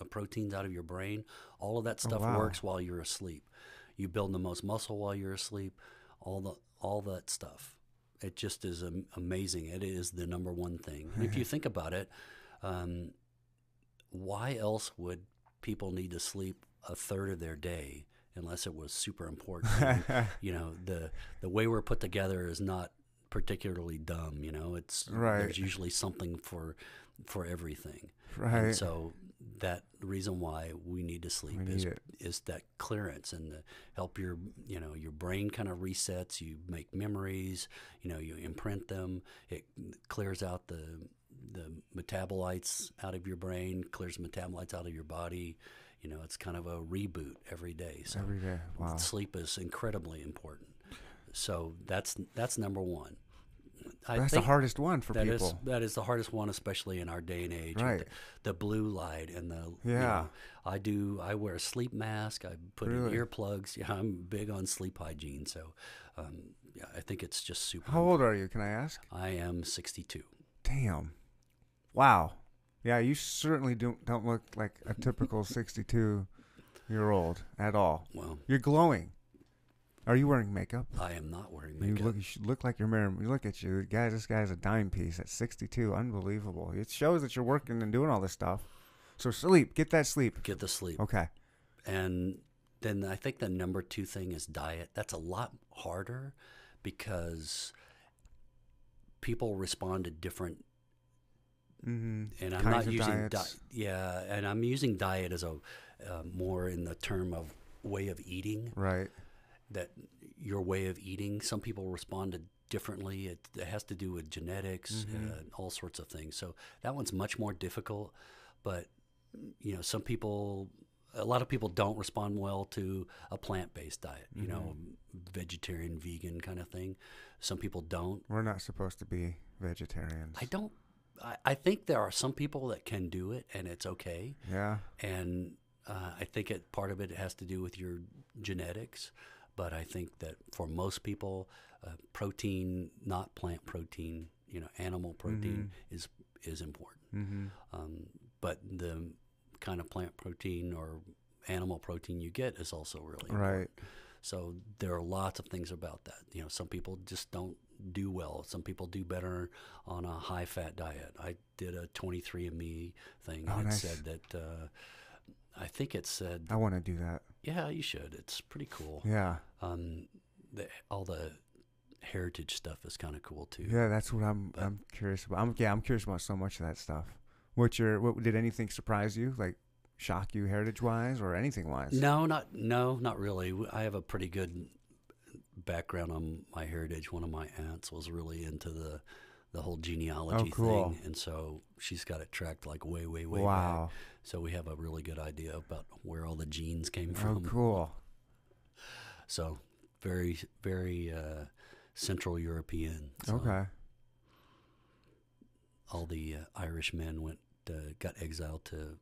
uh, proteins out of your brain. All of that stuff Oh, wow. works while you're asleep. You build the most muscle while you're asleep. All the all that stuff. It just is amazing. It is the number one thing. And if you think about it, um, why else would people need to sleep a third of their day unless it was super important? And, you know, the the way we're put together is not particularly dumb. You know, it's Right. there's usually something for for everything. Right. And so that reason why we need to sleep We is it. is that clearance and the help your you know your brain kind of resets. You make memories. You know you imprint them. It clears out the the metabolites out of your brain. Clears metabolites out of your body. You know it's kind of a reboot every day. So Every day. Wow. sleep is incredibly important. So that's that's number one. I That's the hardest one for that is people. that is the hardest one, especially in our day and age. Right. The, the blue light and the you Yeah. know, I do. I wear a sleep mask. I put Really? in earplugs. Yeah, I'm big on sleep hygiene. So, um, yeah, I think it's just super. How old are you? Can I ask? I am 62. Damn. Wow. Yeah, you certainly don't don't look like a typical 62 year old at all. Well, You're glowing. Are you wearing makeup? I am not wearing makeup. You look. You should look like you're wearing. You look at you, guys. This guy's a dime piece at 62. Unbelievable. It shows that you're working and doing all this stuff. So sleep. Get that sleep. Get the sleep. Okay. And then I think the number two thing is diet. That's a lot harder because people respond to different Mm-hmm. and I'm Kinds not using diet. Yeah, and I'm using diet as a uh, more in the term of way of eating. Right. That your way of eating. Some people responded differently. It, it has to do with genetics Mm-hmm. uh, and all sorts of things. So that one's much more difficult. But you know, some people. A lot of people don't respond well to a plant-based diet, you know, Mm-hmm. vegetarian, vegan kind of thing. Some people don't. We're not supposed to be vegetarians. I don't. I, I think there are some people that can do it, and it's okay. yeah. and uh, I think it part of it has to do with your genetics. But I think that for most people, uh, protein, not plant protein, you know, animal protein is is important. Mm-hmm. Um, but the kind of plant protein or animal protein you get is also really important. Right. So there are lots of things about that. You know, some people just don't do well. Some people do better on a high fat diet. I did a 23andMe thing Oh, and it said that uh, I think it said, I want to do that. yeah, you should. It's pretty cool. Yeah. Um, the, all the heritage stuff is kind of cool too. Yeah, that's what I'm. But- I'm curious about. I'm yeah. I'm curious about so much of that stuff. What's your? What did anything surprise you? Like shock you heritage wise or anything wise? No, not no, not really. I have a pretty good background on my heritage. One of my aunts was really into the the whole genealogy Oh, cool. thing, and so she's got it tracked like way, way, way Wow. back. So we have a really good idea about where all the genes came Oh, from. cool. So very, very uh, Central European. So Okay. All the uh, Irish men went uh, got exiled to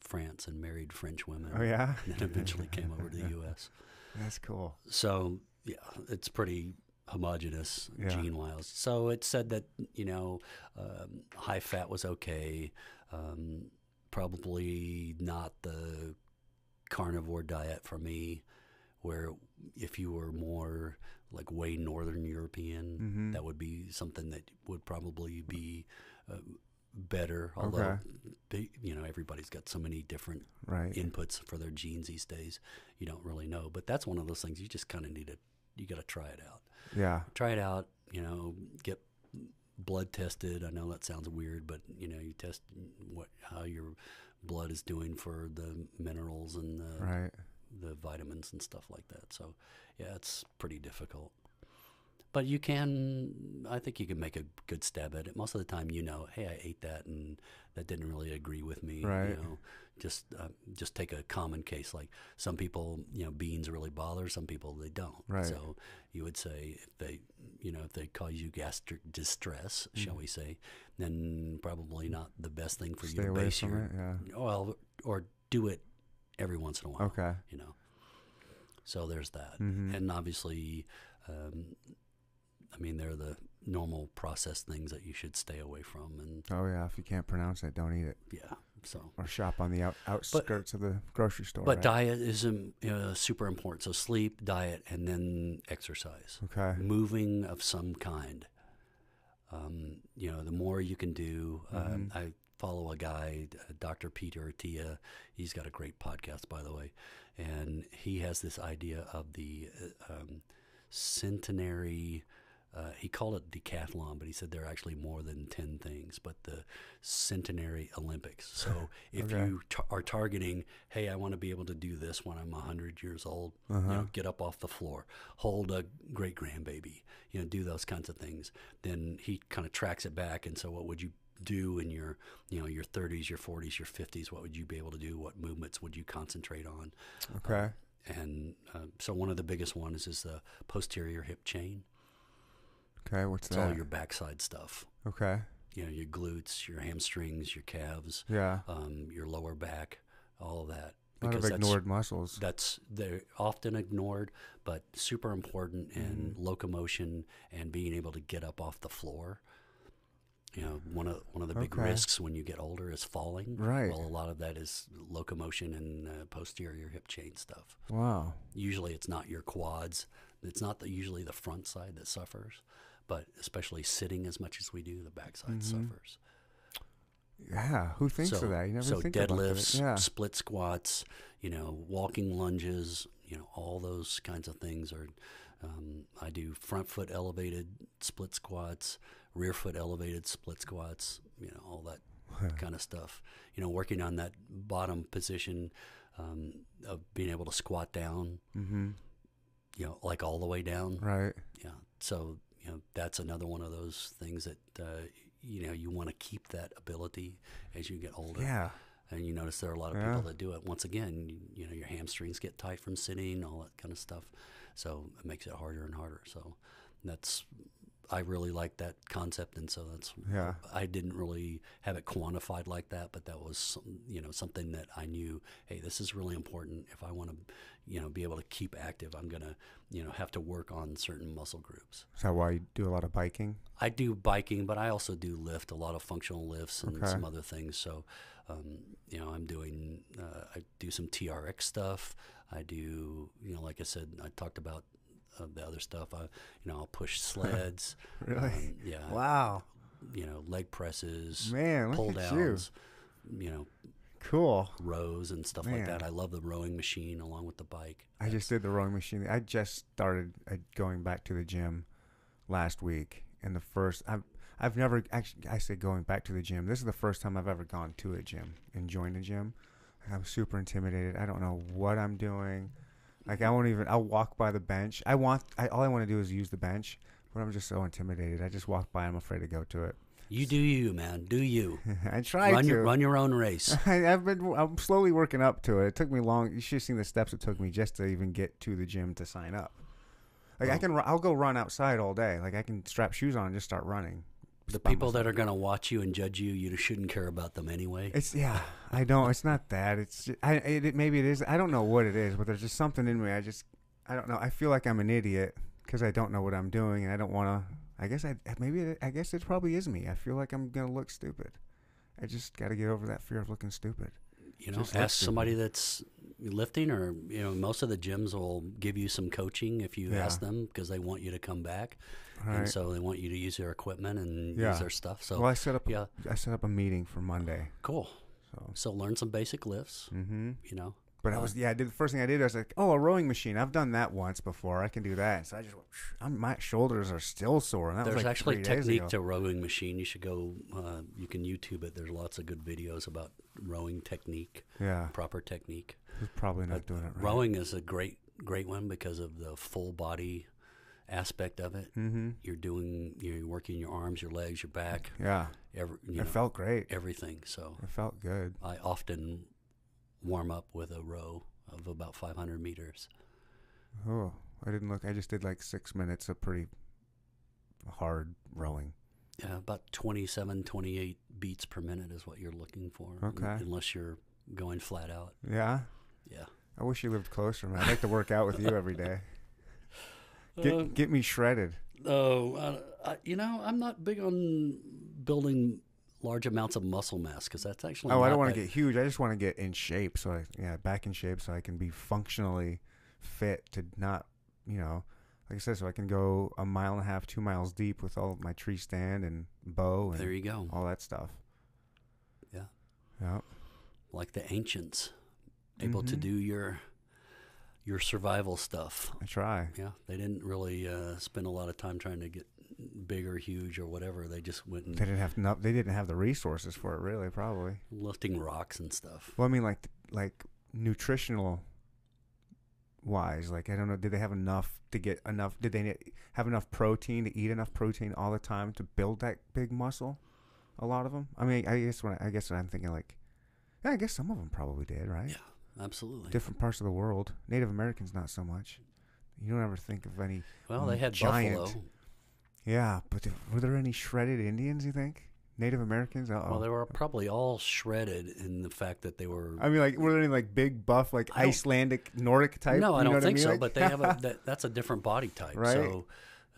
France and married French women. Oh yeah. And then eventually came over to the U.S. That's cool. So yeah, it's pretty homogenous Yeah. gene wise. So it said that you know um, high fat was okay, um, probably not the carnivore diet for me. Where if you were more like way northern European, Mhm. that would be something that would probably be uh, better. Although Okay. they, you know everybody's got so many different Right. inputs for their genes these days. You don't really know, but that's one of those things you just kind of need to. You got to try it out. yeah. Try it out. You know, get blood tested. I know that sounds weird, but you know, you test what how your blood is doing for the minerals and the Right. the vitamins and stuff like that. So, yeah, it's pretty difficult. But you can, I think you can make a good stab at it. Most of the time, you know, hey, I ate that and that didn't really agree with me. Right. You know, just uh, just take a common case like some people, you know, beans really bother. Some people they don't. Right. So you would say if they, you know, if they cause you gastric distress, shall we say, then probably not the best thing for Mm. Stay you to away base from your it. Yeah. well, or do it every once in a while Okay. you know. So there's that, Mhm. and obviously, um, I mean, they're the normal processed things that you should stay away from, and Oh yeah. If you can't pronounce it, don't eat it. yeah. So, Or shop on the out, outskirts of the grocery store. but right? diet is uh, super important. So sleep, diet, and then exercise, Okay. moving of some kind. Um, you know, the more you can do. Um, Mhm. I follow a guy, uh, Dr. Peter Attia. He's got a great podcast, by the way, and he has this idea of the uh, um, centenary. Uh, he called it decathlon, but he said there are actually more than ten things. But the centenary Olympics. So if Okay. you tar- are targeting, hey, I want to be able to do this when I'm hundred years old, Uh-huh. know, get up off the floor, hold a great grandbaby, you know, do those kinds of things. Then he kind of tracks it back, and so what would you do in your, you know, your 30s, your 40s, your 50s? What would you be able to do? What movements would you concentrate on? Okay. And uh, so one of the biggest ones is the posterior hip chain. Okay. What's It's that? all your backside stuff. okay. You know, your glutes, your hamstrings, your calves, Yeah. um, your lower back, all of that. A lot of that's- ignored muscles. That's they're often ignored, but super important in Mm-hmm. locomotion and being able to get up off the floor. You know, one of one of the big Okay. risks when you get older is falling. Right. Well, a lot of that is locomotion and uh, posterior hip chain stuff. Wow. Usually, it's not your quads. It's not the, usually the front side that suffers, but especially sitting as much as we do, the backside Mhm. suffers. Yeah. Who thinks so, of that? You never so think deadlifts, Yeah. split squats, you know, walking lunges, you know, all those kinds of things are. Um, I do front foot elevated split squats, rear foot elevated split squats, you know, all that kind of stuff. You know, working on that bottom position um, of being able to squat down, Mm-hmm. you know, like all the way down. Right. Yeah. So, you know, that's another one of those things that, uh, you know, you want to keep that ability as you get older. Yeah. And you notice there are a lot of Yeah. people that do it. Once again, you, you know, your hamstrings get tight from sitting, all that kind of stuff. So it makes it harder and harder. So that's, I really like that concept. And so that's, Yeah. I didn't really have it quantified like that, but that was, some, you know, something that I knew, hey, this is really important. If I want to, you know, be able to keep active, I'm going to, you know, have to work on certain muscle groups. Is that why you do a lot of biking? I do biking, but I also do lift, a lot of functional lifts and Okay. some other things. So, um, you know, I'm doing, uh, I do some TRX stuff. I do, you know, like I said, I talked about uh, the other stuff. I, you know, I'll push sleds. Really? um, yeah. Wow. You know, leg presses, Man, look pull at you. downs. You know, Cool. rows and stuff like that. I love the rowing machine along with the bike. I just did the rowing machine. I just started uh, going back to the gym last week, and the first I've I've never actually I say going back to the gym. This is the first time I've ever gone to a gym and joined a gym. I'm super intimidated. I don't know what I'm doing. Like I won't even. I'll walk by the bench. I want. I, all I want to do is use the bench, but I'm just so intimidated. I just walk by. I'm afraid to go to it. You do you, man. Do you. I try run to. your run your own race. I, I've been. I'm slowly working up to it. It took me long. You should have seen the steps it took me just to even get to the gym to sign up. Like I can. I'll go run outside all day. Like I can strap shoes on and just start running. The people myself. that are going to watch you and judge you, you shouldn't care about them anyway. It's yeah. I don't. It's not that. It's. ju- I. It, it- maybe it is. I don't know what it is, but there's just something in me. I just. I don't know. I feel like I'm an idiot because I don't know what I'm doing, and I don't want to. I guess I. Maybe. It, I guess it probably is me. I feel like I'm gonna look stupid. I just got to get over that fear of looking stupid. you know, just ask somebody that's lifting, or you know, most of the gyms will give you some coaching if you Yeah. ask them because they want you to come back, All and right. so they want you to use their equipment and Yeah. use their stuff. So well, I set up. yeah, I set up a meeting for Monday. cool. So. So learn some basic lifts. Mm-hmm. You know, But I was yeah. I did the first thing I did. I was like, oh, a rowing machine. I've done that once before. I can do that. So I just, I'm, my shoulders are still sore. And that there's was like actually days technique to rowing machine. You should go. Uh, you can YouTube it. There's lots of good videos about rowing technique, Yeah, proper technique. was probably not But doing it right. Rowing is a great, great one because of the full body aspect of it. Mm-hmm. You're doing, you're working your arms, your legs, your back, Yeah, every, it know, felt great. everything. So It felt good. I often warm up with a row of about 500 meters. Oh, I didn't look. I just did like six minutes of pretty hard rowing. Yeah, about 27, 28 beats per minute is what you're looking for. Okay. Unless you're going flat out. Yeah, Yeah. I wish you lived closer, man. I'd like to work out with you every day. Get Uh, get me shredded. Oh, uh, I, you know, I'm not big on building large amounts of muscle mass because that's actually. Oh, I don't want to get huge. I just want to get in shape. So I yeah, back in shape so I can be functionally fit to not, you know, like I said, so I can go a mile and a half, two miles deep with all of my tree stand and bow and There you go. all that stuff. Yeah. Yeah. Like the ancients, able to Mhm. do your your survival stuff. I try. Yeah, they didn't really uh, spend a lot of time trying to get big or huge or whatever. They just went and They didn't have no, they didn't have the resources for it really, probably. lifting rocks and stuff. Well, I mean like like nutritional wise, like I don't know, did they have enough to get enough did they have enough protein to eat enough protein all the time to build that big muscle? A lot of them. I mean, I guess when I, I guess what I'm thinking like yeah, I guess some of them probably did, right? Yeah, absolutely. Different parts of the world. Native Americans not so much. You don't ever think of any well, they had giant. buffalo. Yeah, but were there any shredded Indians, you think? Native Americans? Uh-oh. Well, they were probably all shredded in the fact that they were. I mean, like, were there any like big buff, like Icelandic, Nordic type? no, I don't think mean? so. Like- But they have a that, that's a different body type. Right. So,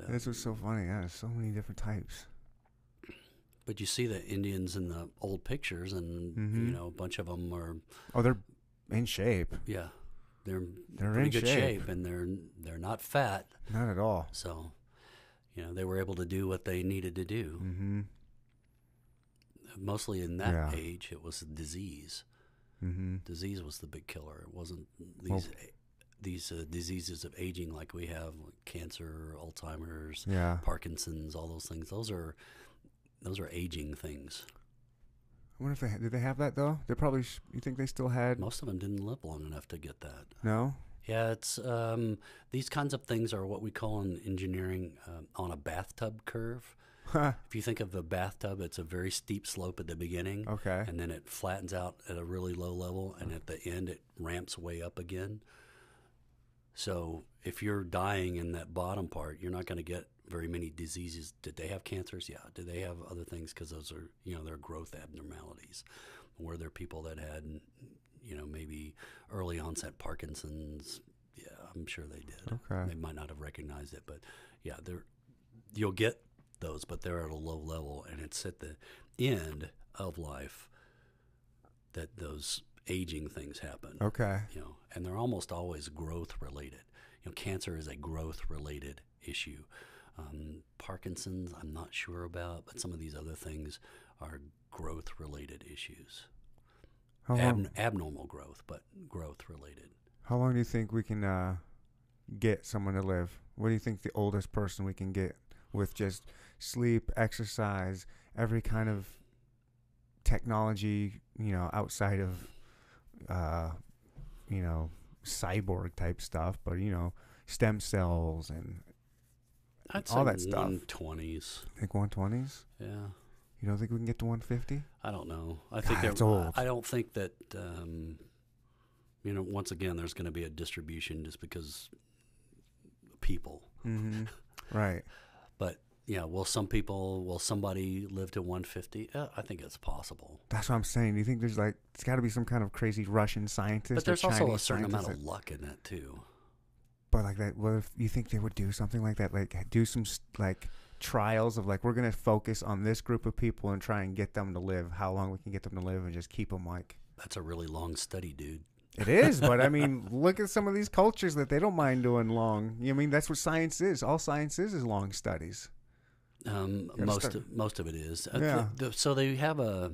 uh, That's what's so funny. Yeah, there's so many different types. but you see the Indians in the old pictures, and Mhm. you know a bunch of them are Oh, they're in shape. yeah, they're They're in good shape. shape. and they're they're not fat. Not at all. So, you know, they were able to do what they needed to do. Mm-hmm. Mostly in that Yeah. age, it was disease. Mm-hmm. Disease was the big killer. It wasn't these Well- these uh, diseases of aging like we have, like cancer, Alzheimer's, Yeah. Parkinson's, all those things. Those are those are aging things. Wonder if they did they have that though. They probably. Sh- you think they still had? Most of them didn't live long enough to get that. No. Yeah, it's um, these kinds of things are what we call in engineering um on a bathtub curve. If you think of the bathtub, it's a very steep slope at the beginning, okay. and then it flattens out at a really low level, and at the end it ramps way up again. So if you're dying in that bottom part, you're not going to get very many diseases. Did they have cancers? Yeah. Did they have other things? Because those are you know they're growth abnormalities. Were there people that had you know maybe early onset Parkinson's? Yeah, I'm sure they did. Okay. They might not have recognized it, but yeah, they're you'll get those, but they're at a low level, and it's at the end of life that those aging things happen. Okay. You know, and they're almost always growth related. You know, cancer is a growth related issue. Um, Parkinson's, I'm not sure about, but some of these other things are growth related issues. How long? Ab- abnormal growth, but growth related. How long do you think we can uh, get someone to live? What do you think the oldest person we can get with just sleep, exercise, every kind of technology, you know, outside of, uh, you know, cyborg type stuff, but you know, stem cells and I'd All that stuff. 120s. Think 120s. Yeah. You don't think we can get to 150? I don't know. I think God, that it's old. I don't think that um, you know. Once again, there's going to be a distribution just because people. Mm-hmm. right. But yeah, will some people? Will somebody live to 150? Uh, I think it's possible. That's what I'm saying. Do you think there's like, it's got to be some kind of crazy Russian scientist? But there's also a certain amount of luck in that too. But like that, what if you think they would do something like that? Like do some like trials of like we're gonna focus on this group of people and try and get them to live. How long we can get them to live and just keep them like That's a really long study, dude. it is. but I mean, look at some of these cultures that they don't mind doing long. I mean, that's what science is. All science is is long studies. Um, most start- of, most of it is. Uh, Yeah. the- the- so they have a.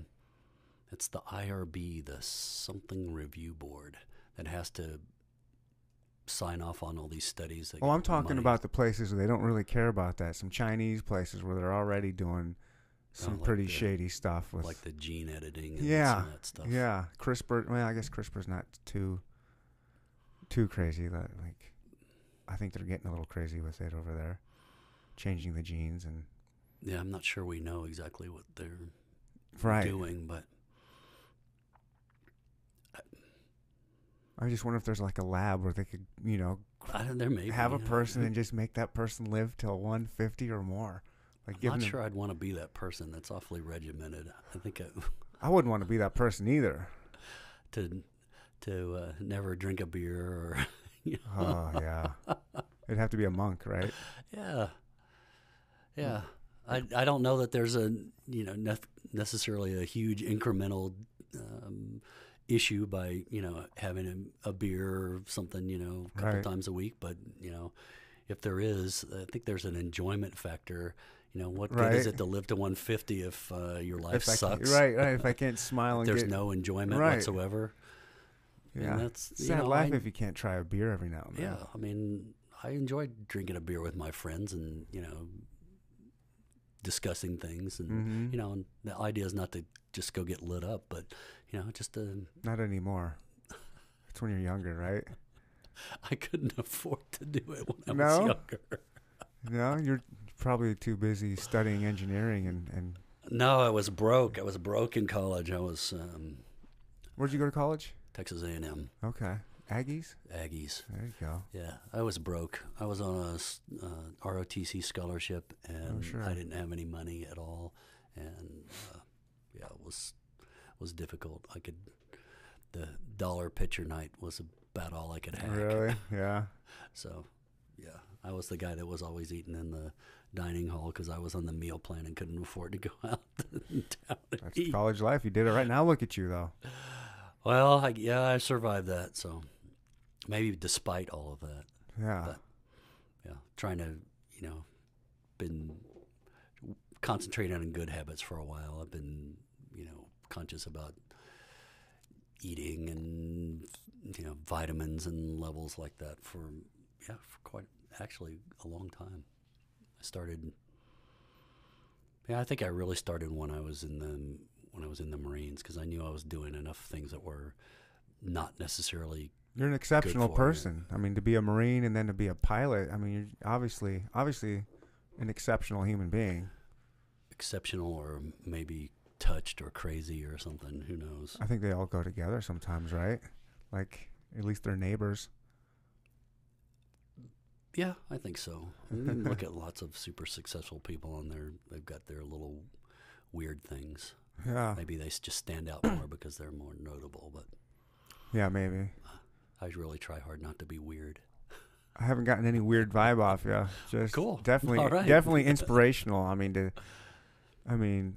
It's the IRB, the something review board, that has to sign off on all these studies. Oh, get I'm talking money. about the places where they don't really care about that. Some Chinese places where they're already doing some Oh, like pretty the- shady stuff with like the gene editing and Yeah, some of that stuff. Yeah, CRISPR. Well, I guess CRISPR's not too too crazy. Like, I think they're getting a little crazy with it over there, changing the genes and Yeah, I'm not sure we know exactly what they're right. doing, but I just wonder if there's like a lab where they could, you know, there may be, have a yeah. person and just make that person live till 150 or more. Like, I'm not sure I'd want to be that person. That's awfully regimented. I think I, I wouldn't want to be that person either. to to uh, never drink a beer or you know, Oh yeah, it'd have to be a monk, right? yeah, yeah. I I don't know that there's a you know necessarily a huge incremental um, issue by you know having a, a beer or something you know a couple Right. times a week, but you know if there is, I think there's an enjoyment factor. You know, what good is it to live to 150 if uh, your life If sucks? Right, right. If I can't smile and There's get, no enjoyment Right. whatsoever. And yeah, that's you sad know, life I- if you can't try a beer every now and then. Yeah, I mean, I enjoy drinking a beer with my friends and you know discussing things and Mhm. you know and the idea is not to just go get lit up, but you know just to Not anymore. It's when you're younger, right? I couldn't afford to do it when I No? was younger. No, you're probably too busy studying engineering and, and No, I was broke. I was broke in college. I was um, where'd you go to college? Texas A&M Okay, Aggies. Aggies. There you go. Yeah, I was broke. I was on a uh, ROTC scholarship, and Oh, sure. I didn't have any money at all, and uh, yeah, it was was difficult. I could the dollar pitcher night was about all I could have. Really? Yeah. So, yeah, I was the guy that was always eating in the dining hall because I was on the meal plan and couldn't afford to go out That's eat. college life. You did it right. Now look at you though. Well, I, yeah, I survived that. So maybe despite all of that. Yeah. But- yeah, trying to, you know, been concentrating on good habits for a while. I've been, you know, conscious about eating and you know vitamins and levels like that for yeah for quite actually a long time. I started. Yeah, I think I really started when I was in the when I was in the Marines because I knew I was doing enough things that were not necessarily You're an exceptional for you. person. I mean, to be a Marine and then to be a pilot. I mean, you're obviously, obviously, an exceptional human being. exceptional or maybe touched or crazy or something. Who knows? I think they all go together sometimes, right? Like at least they're neighbors. Yeah, I think so. Look at lots of super successful people on there. They've got their little weird things. Yeah. Maybe they just stand out more because they're more notable. But Yeah, maybe. Uh, I really try hard not to be weird. I haven't gotten any weird vibe off you. Just Cool. Definitely, right. definitely inspirational. I mean, to, I mean,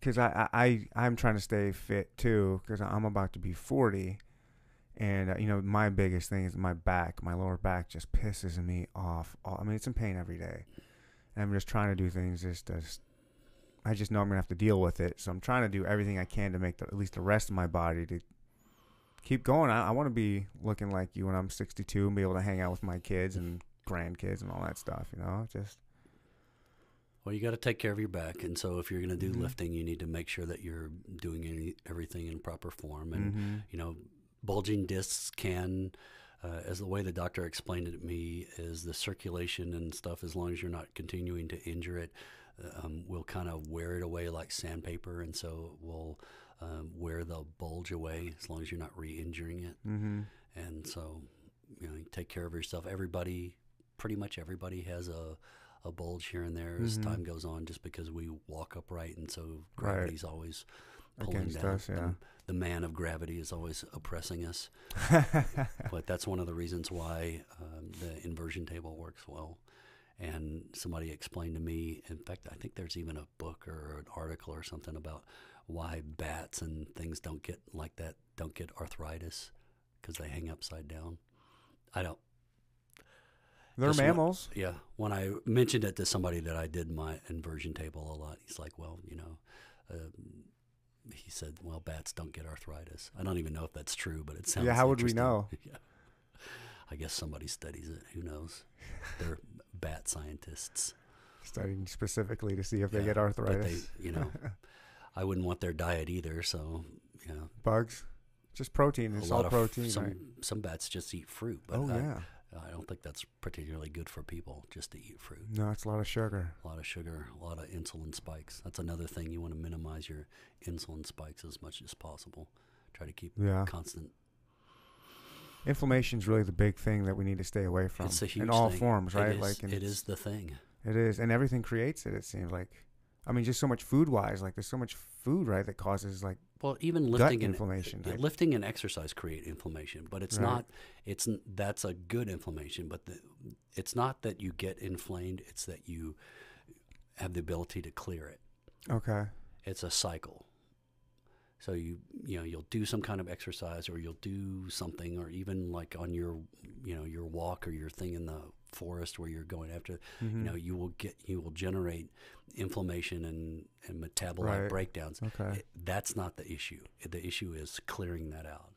because I, I I I'm trying to stay fit too because I'm about to be 40, and uh, you know my biggest thing is my back. My lower back just pisses me off. I mean, it's in pain every day, and I'm just trying to do things just to. I just know I'm gonna have to deal with it, so I'm trying to do everything I can to make the, at least the rest of my body to keep going. I, I want to be looking like you when I'm 62 and be able to hang out with my kids and grandkids and all that stuff. You know, just Well, you got to take care of your back, and so if you're going to do Mhm. lifting, you need to make sure that you're doing any, everything in proper form. And mhm. you know, bulging discs can, uh, as the way the doctor explained it to me, is the circulation and stuff. As long as you're not continuing to injure it, uh, um, we'll kind of wear it away like sandpaper, and so we'll um, wear the bulge away as long as you're not re-injuring it. Mm-hmm. And so, you know, you take care of yourself. Everybody, pretty much everybody has a, a bulge here and there as Mhm. time goes on, just because we walk upright, and so Right. gravity's always pulling Against down. us, The- The, man of gravity is always oppressing us. But that's one of the reasons why um, the inversion table works well. And somebody explained to me, in fact, I think there's even a book or an article or something about why bats and things don't get like that, don't get arthritis because they hang upside down. I don't, They're Just mammals. yeah. When I mentioned it to somebody that I did my inversion table a lot, he's like, well, you know, um, he said, well, bats don't get arthritis. I don't even know if that's true, but it sounds Yeah, how would we know? yeah. I guess somebody studies it. Who knows? They're bat scientists. Studying specifically to see if they Yeah, get but arthritis. they, you know, I wouldn't want their diet either. So, know, Bugs. Just protein. It's all protein. some right? some bats just eat fruit. But Oh I, yeah. I don't think that's particularly good for people just to eat fruit. No, it's a lot of sugar. A lot of sugar, a lot of insulin spikes. That's another thing you want to minimize your insulin spikes as much as possible. Try to keep Yeah. constant. Inflammation is really the big thing that we need to stay away from It's a huge in all thing. forms, right? is- like it is the thing. It is, and everything creates it. It seems like. I mean, just so much food wise. Like, there's so much food, right, that causes like Well, even lifting and inflammation. right? lifting and exercise create inflammation, but it's Right. not. It's that's a good inflammation, but the, it's not that you get inflamed. It's that you have the ability to clear it. Okay. it's a cycle. So you you know you'll do some kind of exercise or you'll do something or even like on your you know your walk or your thing in the forest where you're going after Mhm. you know you will get you will generate inflammation and and metabolite Right. breakdowns. Okay. It- that's not the issue. The issue is clearing that out.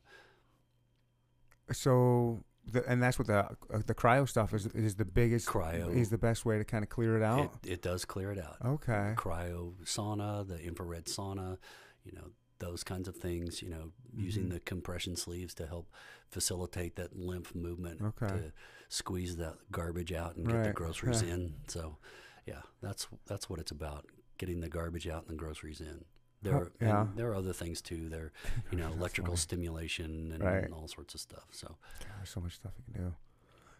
So, the, and that's what the uh, the cryo stuff is. Is the biggest Cryo. is the best way to kind of clear it out. It, it does clear it out. okay. cryo sauna, the infrared sauna, you know, those kinds of things, you know, using Mhm. the compression sleeves to help facilitate that lymph movement Okay. to squeeze that garbage out and get the groceries Yeah. in. So, yeah, that's that's what it's about, getting the garbage out and the groceries in. There are, yeah. there are other things too. There, you know, electrical stimulation and Right. all sorts of stuff. So, God, there's so much stuff you can do.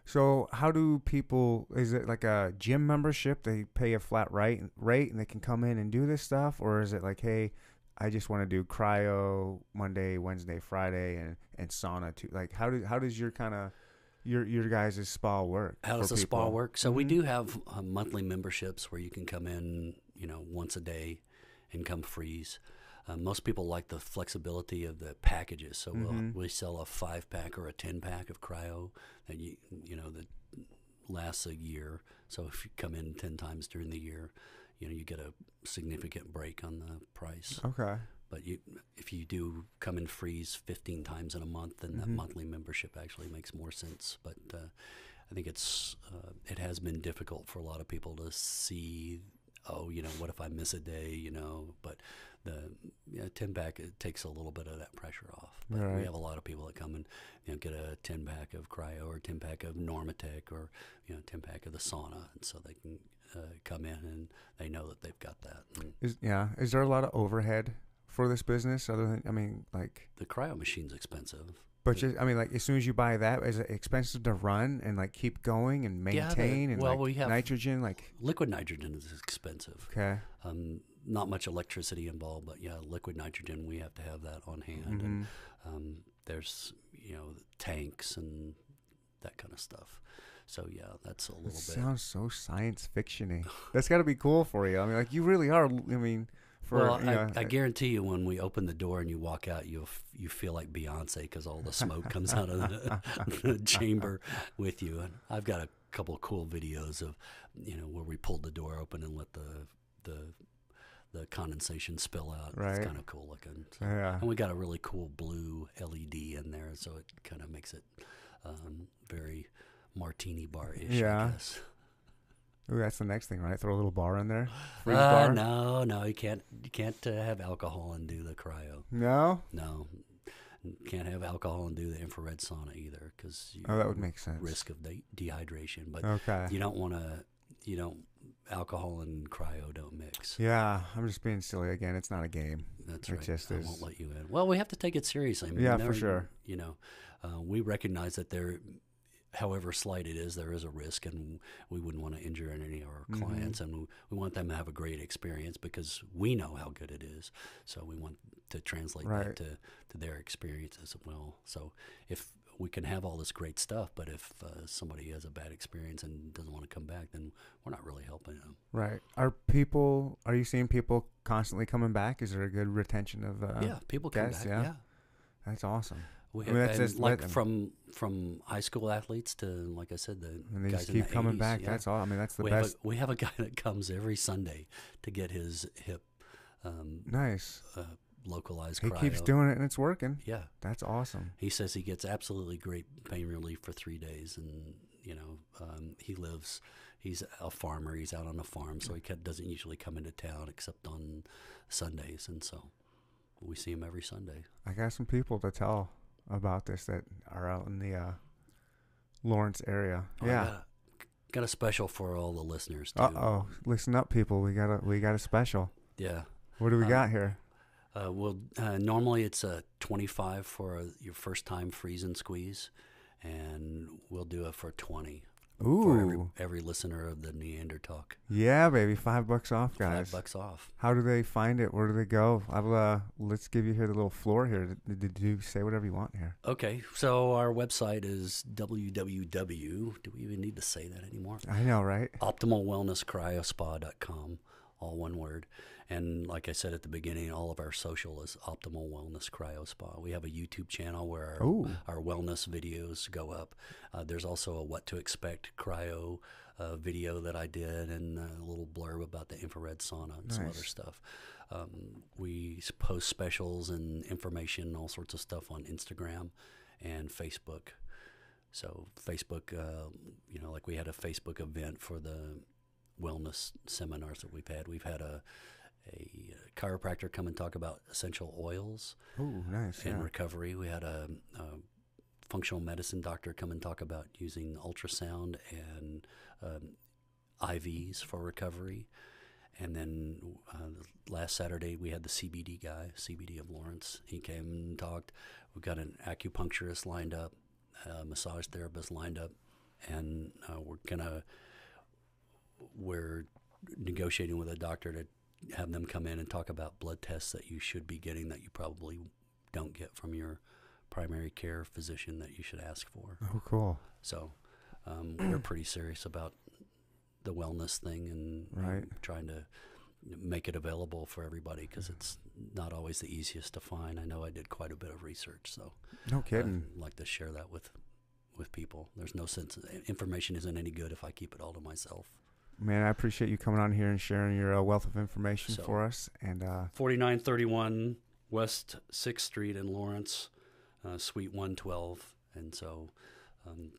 So, how do people? Is it like a gym membership? They pay a flat rate rate and they can come in and do this stuff, or is it like, hey, I just want to do cryo Monday, Wednesday, Friday, and and sauna too? Like, how do how does your kind of your your guys' spa work? How does the spa work? So we Mhm. do have uh, monthly memberships where you can come in, you know, once a day and come freeze. Uh, most people like the flexibility of the packages, so Mhm. we'll, we sell a five pack or a ten pack of cryo that you you know that lasts a year. So if you come in ten times during the year, you know you get a significant break on the price. Okay. But you, if you do come and freeze 15 times in a month, then that Mhm. monthly membership actually makes more sense. But uh, I think it's uh, it has been difficult for a lot of people to see. Oh, you know, what if I miss a day? You know, but the you know, 10 pack it takes a little bit of that pressure off. But Right. we have a lot of people that come and you know get a 10 pack of cryo or 10 pack of Normatec or you know 10 pack of the sauna, and so they can uh, come in and they know that they've got that. Yeah? Is there a lot of overhead for this business? Other than I mean, like, the cryo machine's expensive. but just I mean, like, as soon as you buy that, is it expensive to run and like keep going and Yeah, the- maintain and well, like we have- nitrogen? Like, Liquid nitrogen is expensive. okay. Um, not much electricity involved, but yeah, liquid nitrogen we have to have that on hand. And Mhm. um, there's you know tanks and that kind of stuff. So yeah, that's a It little bit. sounds so science fictiony. That's got to be cool for you. I mean, like you really are. I mean, for well, you know, I, I guarantee you, when we open the door and you walk out, you you feel like Beyonce because all the smoke comes out of the, the chamber with you. And I've got a couple of cool videos of, you know, where we pulled the door open and let the the the condensation spill out. Right. It's kind of cool looking. So- yeah. And we got a really cool blue LED in there, so it kind of makes it um, very martini bar ish. Yeah. Ooh, that's the next thing, right? Throw a little bar in there. Freeze Uh, bar. no, no, you can't. You can't uh, have alcohol and do the cryo. No? No, can't have alcohol and do the infrared sauna either because Oh, that would make sense. risk of de- dehydration. But Okay. you don't want to. You don't. Alcohol and cryo don't mix. Yeah, I'm just being silly again. It's not a game. That's It right. just I is- won't let you in. Well, we have to take it seriously. I mean, Yeah, for sure. You know, uh, we recognize that there, however slight it is, there is a risk, and we wouldn't want to injure any of our Mhm. clients, and we, we want them to have a great experience because we know how good it is. So we want to translate Right. that to, to their experience as well. So if we can have all this great stuff, but if uh, somebody has a bad experience and doesn't want to come back, then we're not really helping them. Right. Are people? Are you seeing people constantly coming back? Is there a good retention of? Uh, yeah, people come back. yeah. yeah. That's awesome. We I mean, have, that's and just like from from high school athletes to like I said, the And they guys just keep the coming 80s, back. yeah. That's all. I mean, that's the we best. Have a, we have a guy that comes every Sunday to get his hip um, nice. uh, localized. He cryo. keeps doing it and it's working. Yeah, That's awesome. he says he gets absolutely great pain relief for three days, and you know um, he lives. He's a farmer. He's out on a farm, so he doesn't usually come into town except on Sundays, and so we see him every Sunday. I got some people to tell about this that are out in the uh, Lawrence area. Oh, yeah. got a, got a special for all the listeners too. Uh oh. Listen up, people. We got a we got a special. Yeah. What do we Uh, got here? Uh, well, uh, normally it's a 25 for your first time freeze and squeeze, and we'll do it for 20 for every, Ooh. every listener of the Neandertalk. Yeah, baby. Five bucks off, guys. Five bucks off. How do they find it? Where do they go? I'll uh, let's give you here the little floor here. Did, did you say whatever you want here? Okay, so our website is www. Do we even need to say that anymore? I know, right? OptimalWellnessCryoSpa.com, all one word. And like I said at the beginning, all of our social is Optimal Wellness Cryo Spa. We have a YouTube channel where our, Ooh. our wellness videos go up. Uh, there's also a what to expect cryo uh, video that I did and a little blurb about the infrared sauna and some other stuff. Um, we post specials and information, and all sorts of stuff on Instagram and Facebook. So Facebook, uh, you know, like we had a Facebook event for the wellness seminars that we've had. We've had a a chiropractor come and talk about essential oils Ooh, nice. and Yeah. recovery. We had a, a functional medicine doctor come and talk about using ultrasound and um, IVs for recovery. And then uh, last Saturday we had the CBD guy, CBD of Lawrence. He came and talked. We've got an acupuncturist lined up, a massage therapist lined up, and uh, we're gonna we're negotiating with a doctor to have them come in and talk about blood tests that you should be getting that you probably don't get from your primary care physician that you should ask for. Oh, cool. So um, we're pretty serious about the wellness thing and, and trying to make it available for everybody because it's not always the easiest to find. I know I did quite a bit of research, so No kidding. I'd like to share that with with people. There's no sense information isn't any good if I keep it all to myself. Man, I appreciate you coming on here and sharing your uh, wealth of information So- for us. And uh, 4931 West 6th Street in Lawrence, uh, Suite 112. And so um,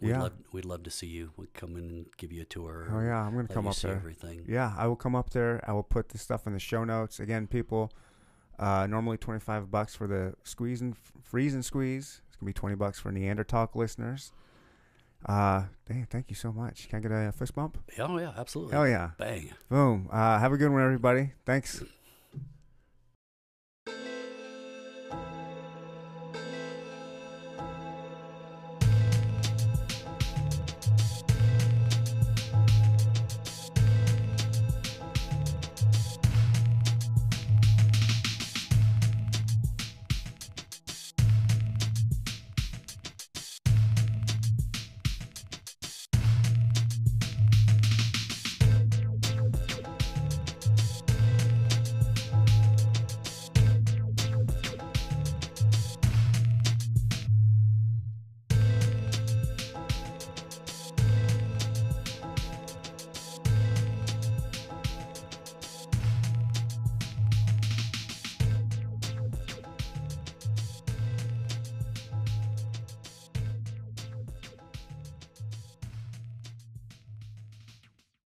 we'd, Yeah. love, we'd love to see you. We'd come in and give you a tour. oh yeah, I'm gonna come up see there. everything. Yeah, I will come up there. I will put the stuff in the show notes. Again, people, uh, normally 25 bucks for the squeeze and freeze and squeeze. It's gonna be 20 bucks for Neandertalk listeners. Uh, dang, thank you so much. Can I get a fist bump? Oh, yeah, absolutely. Hell yeah. Bang. Boom. Uh, have a good one, everybody. Thanks.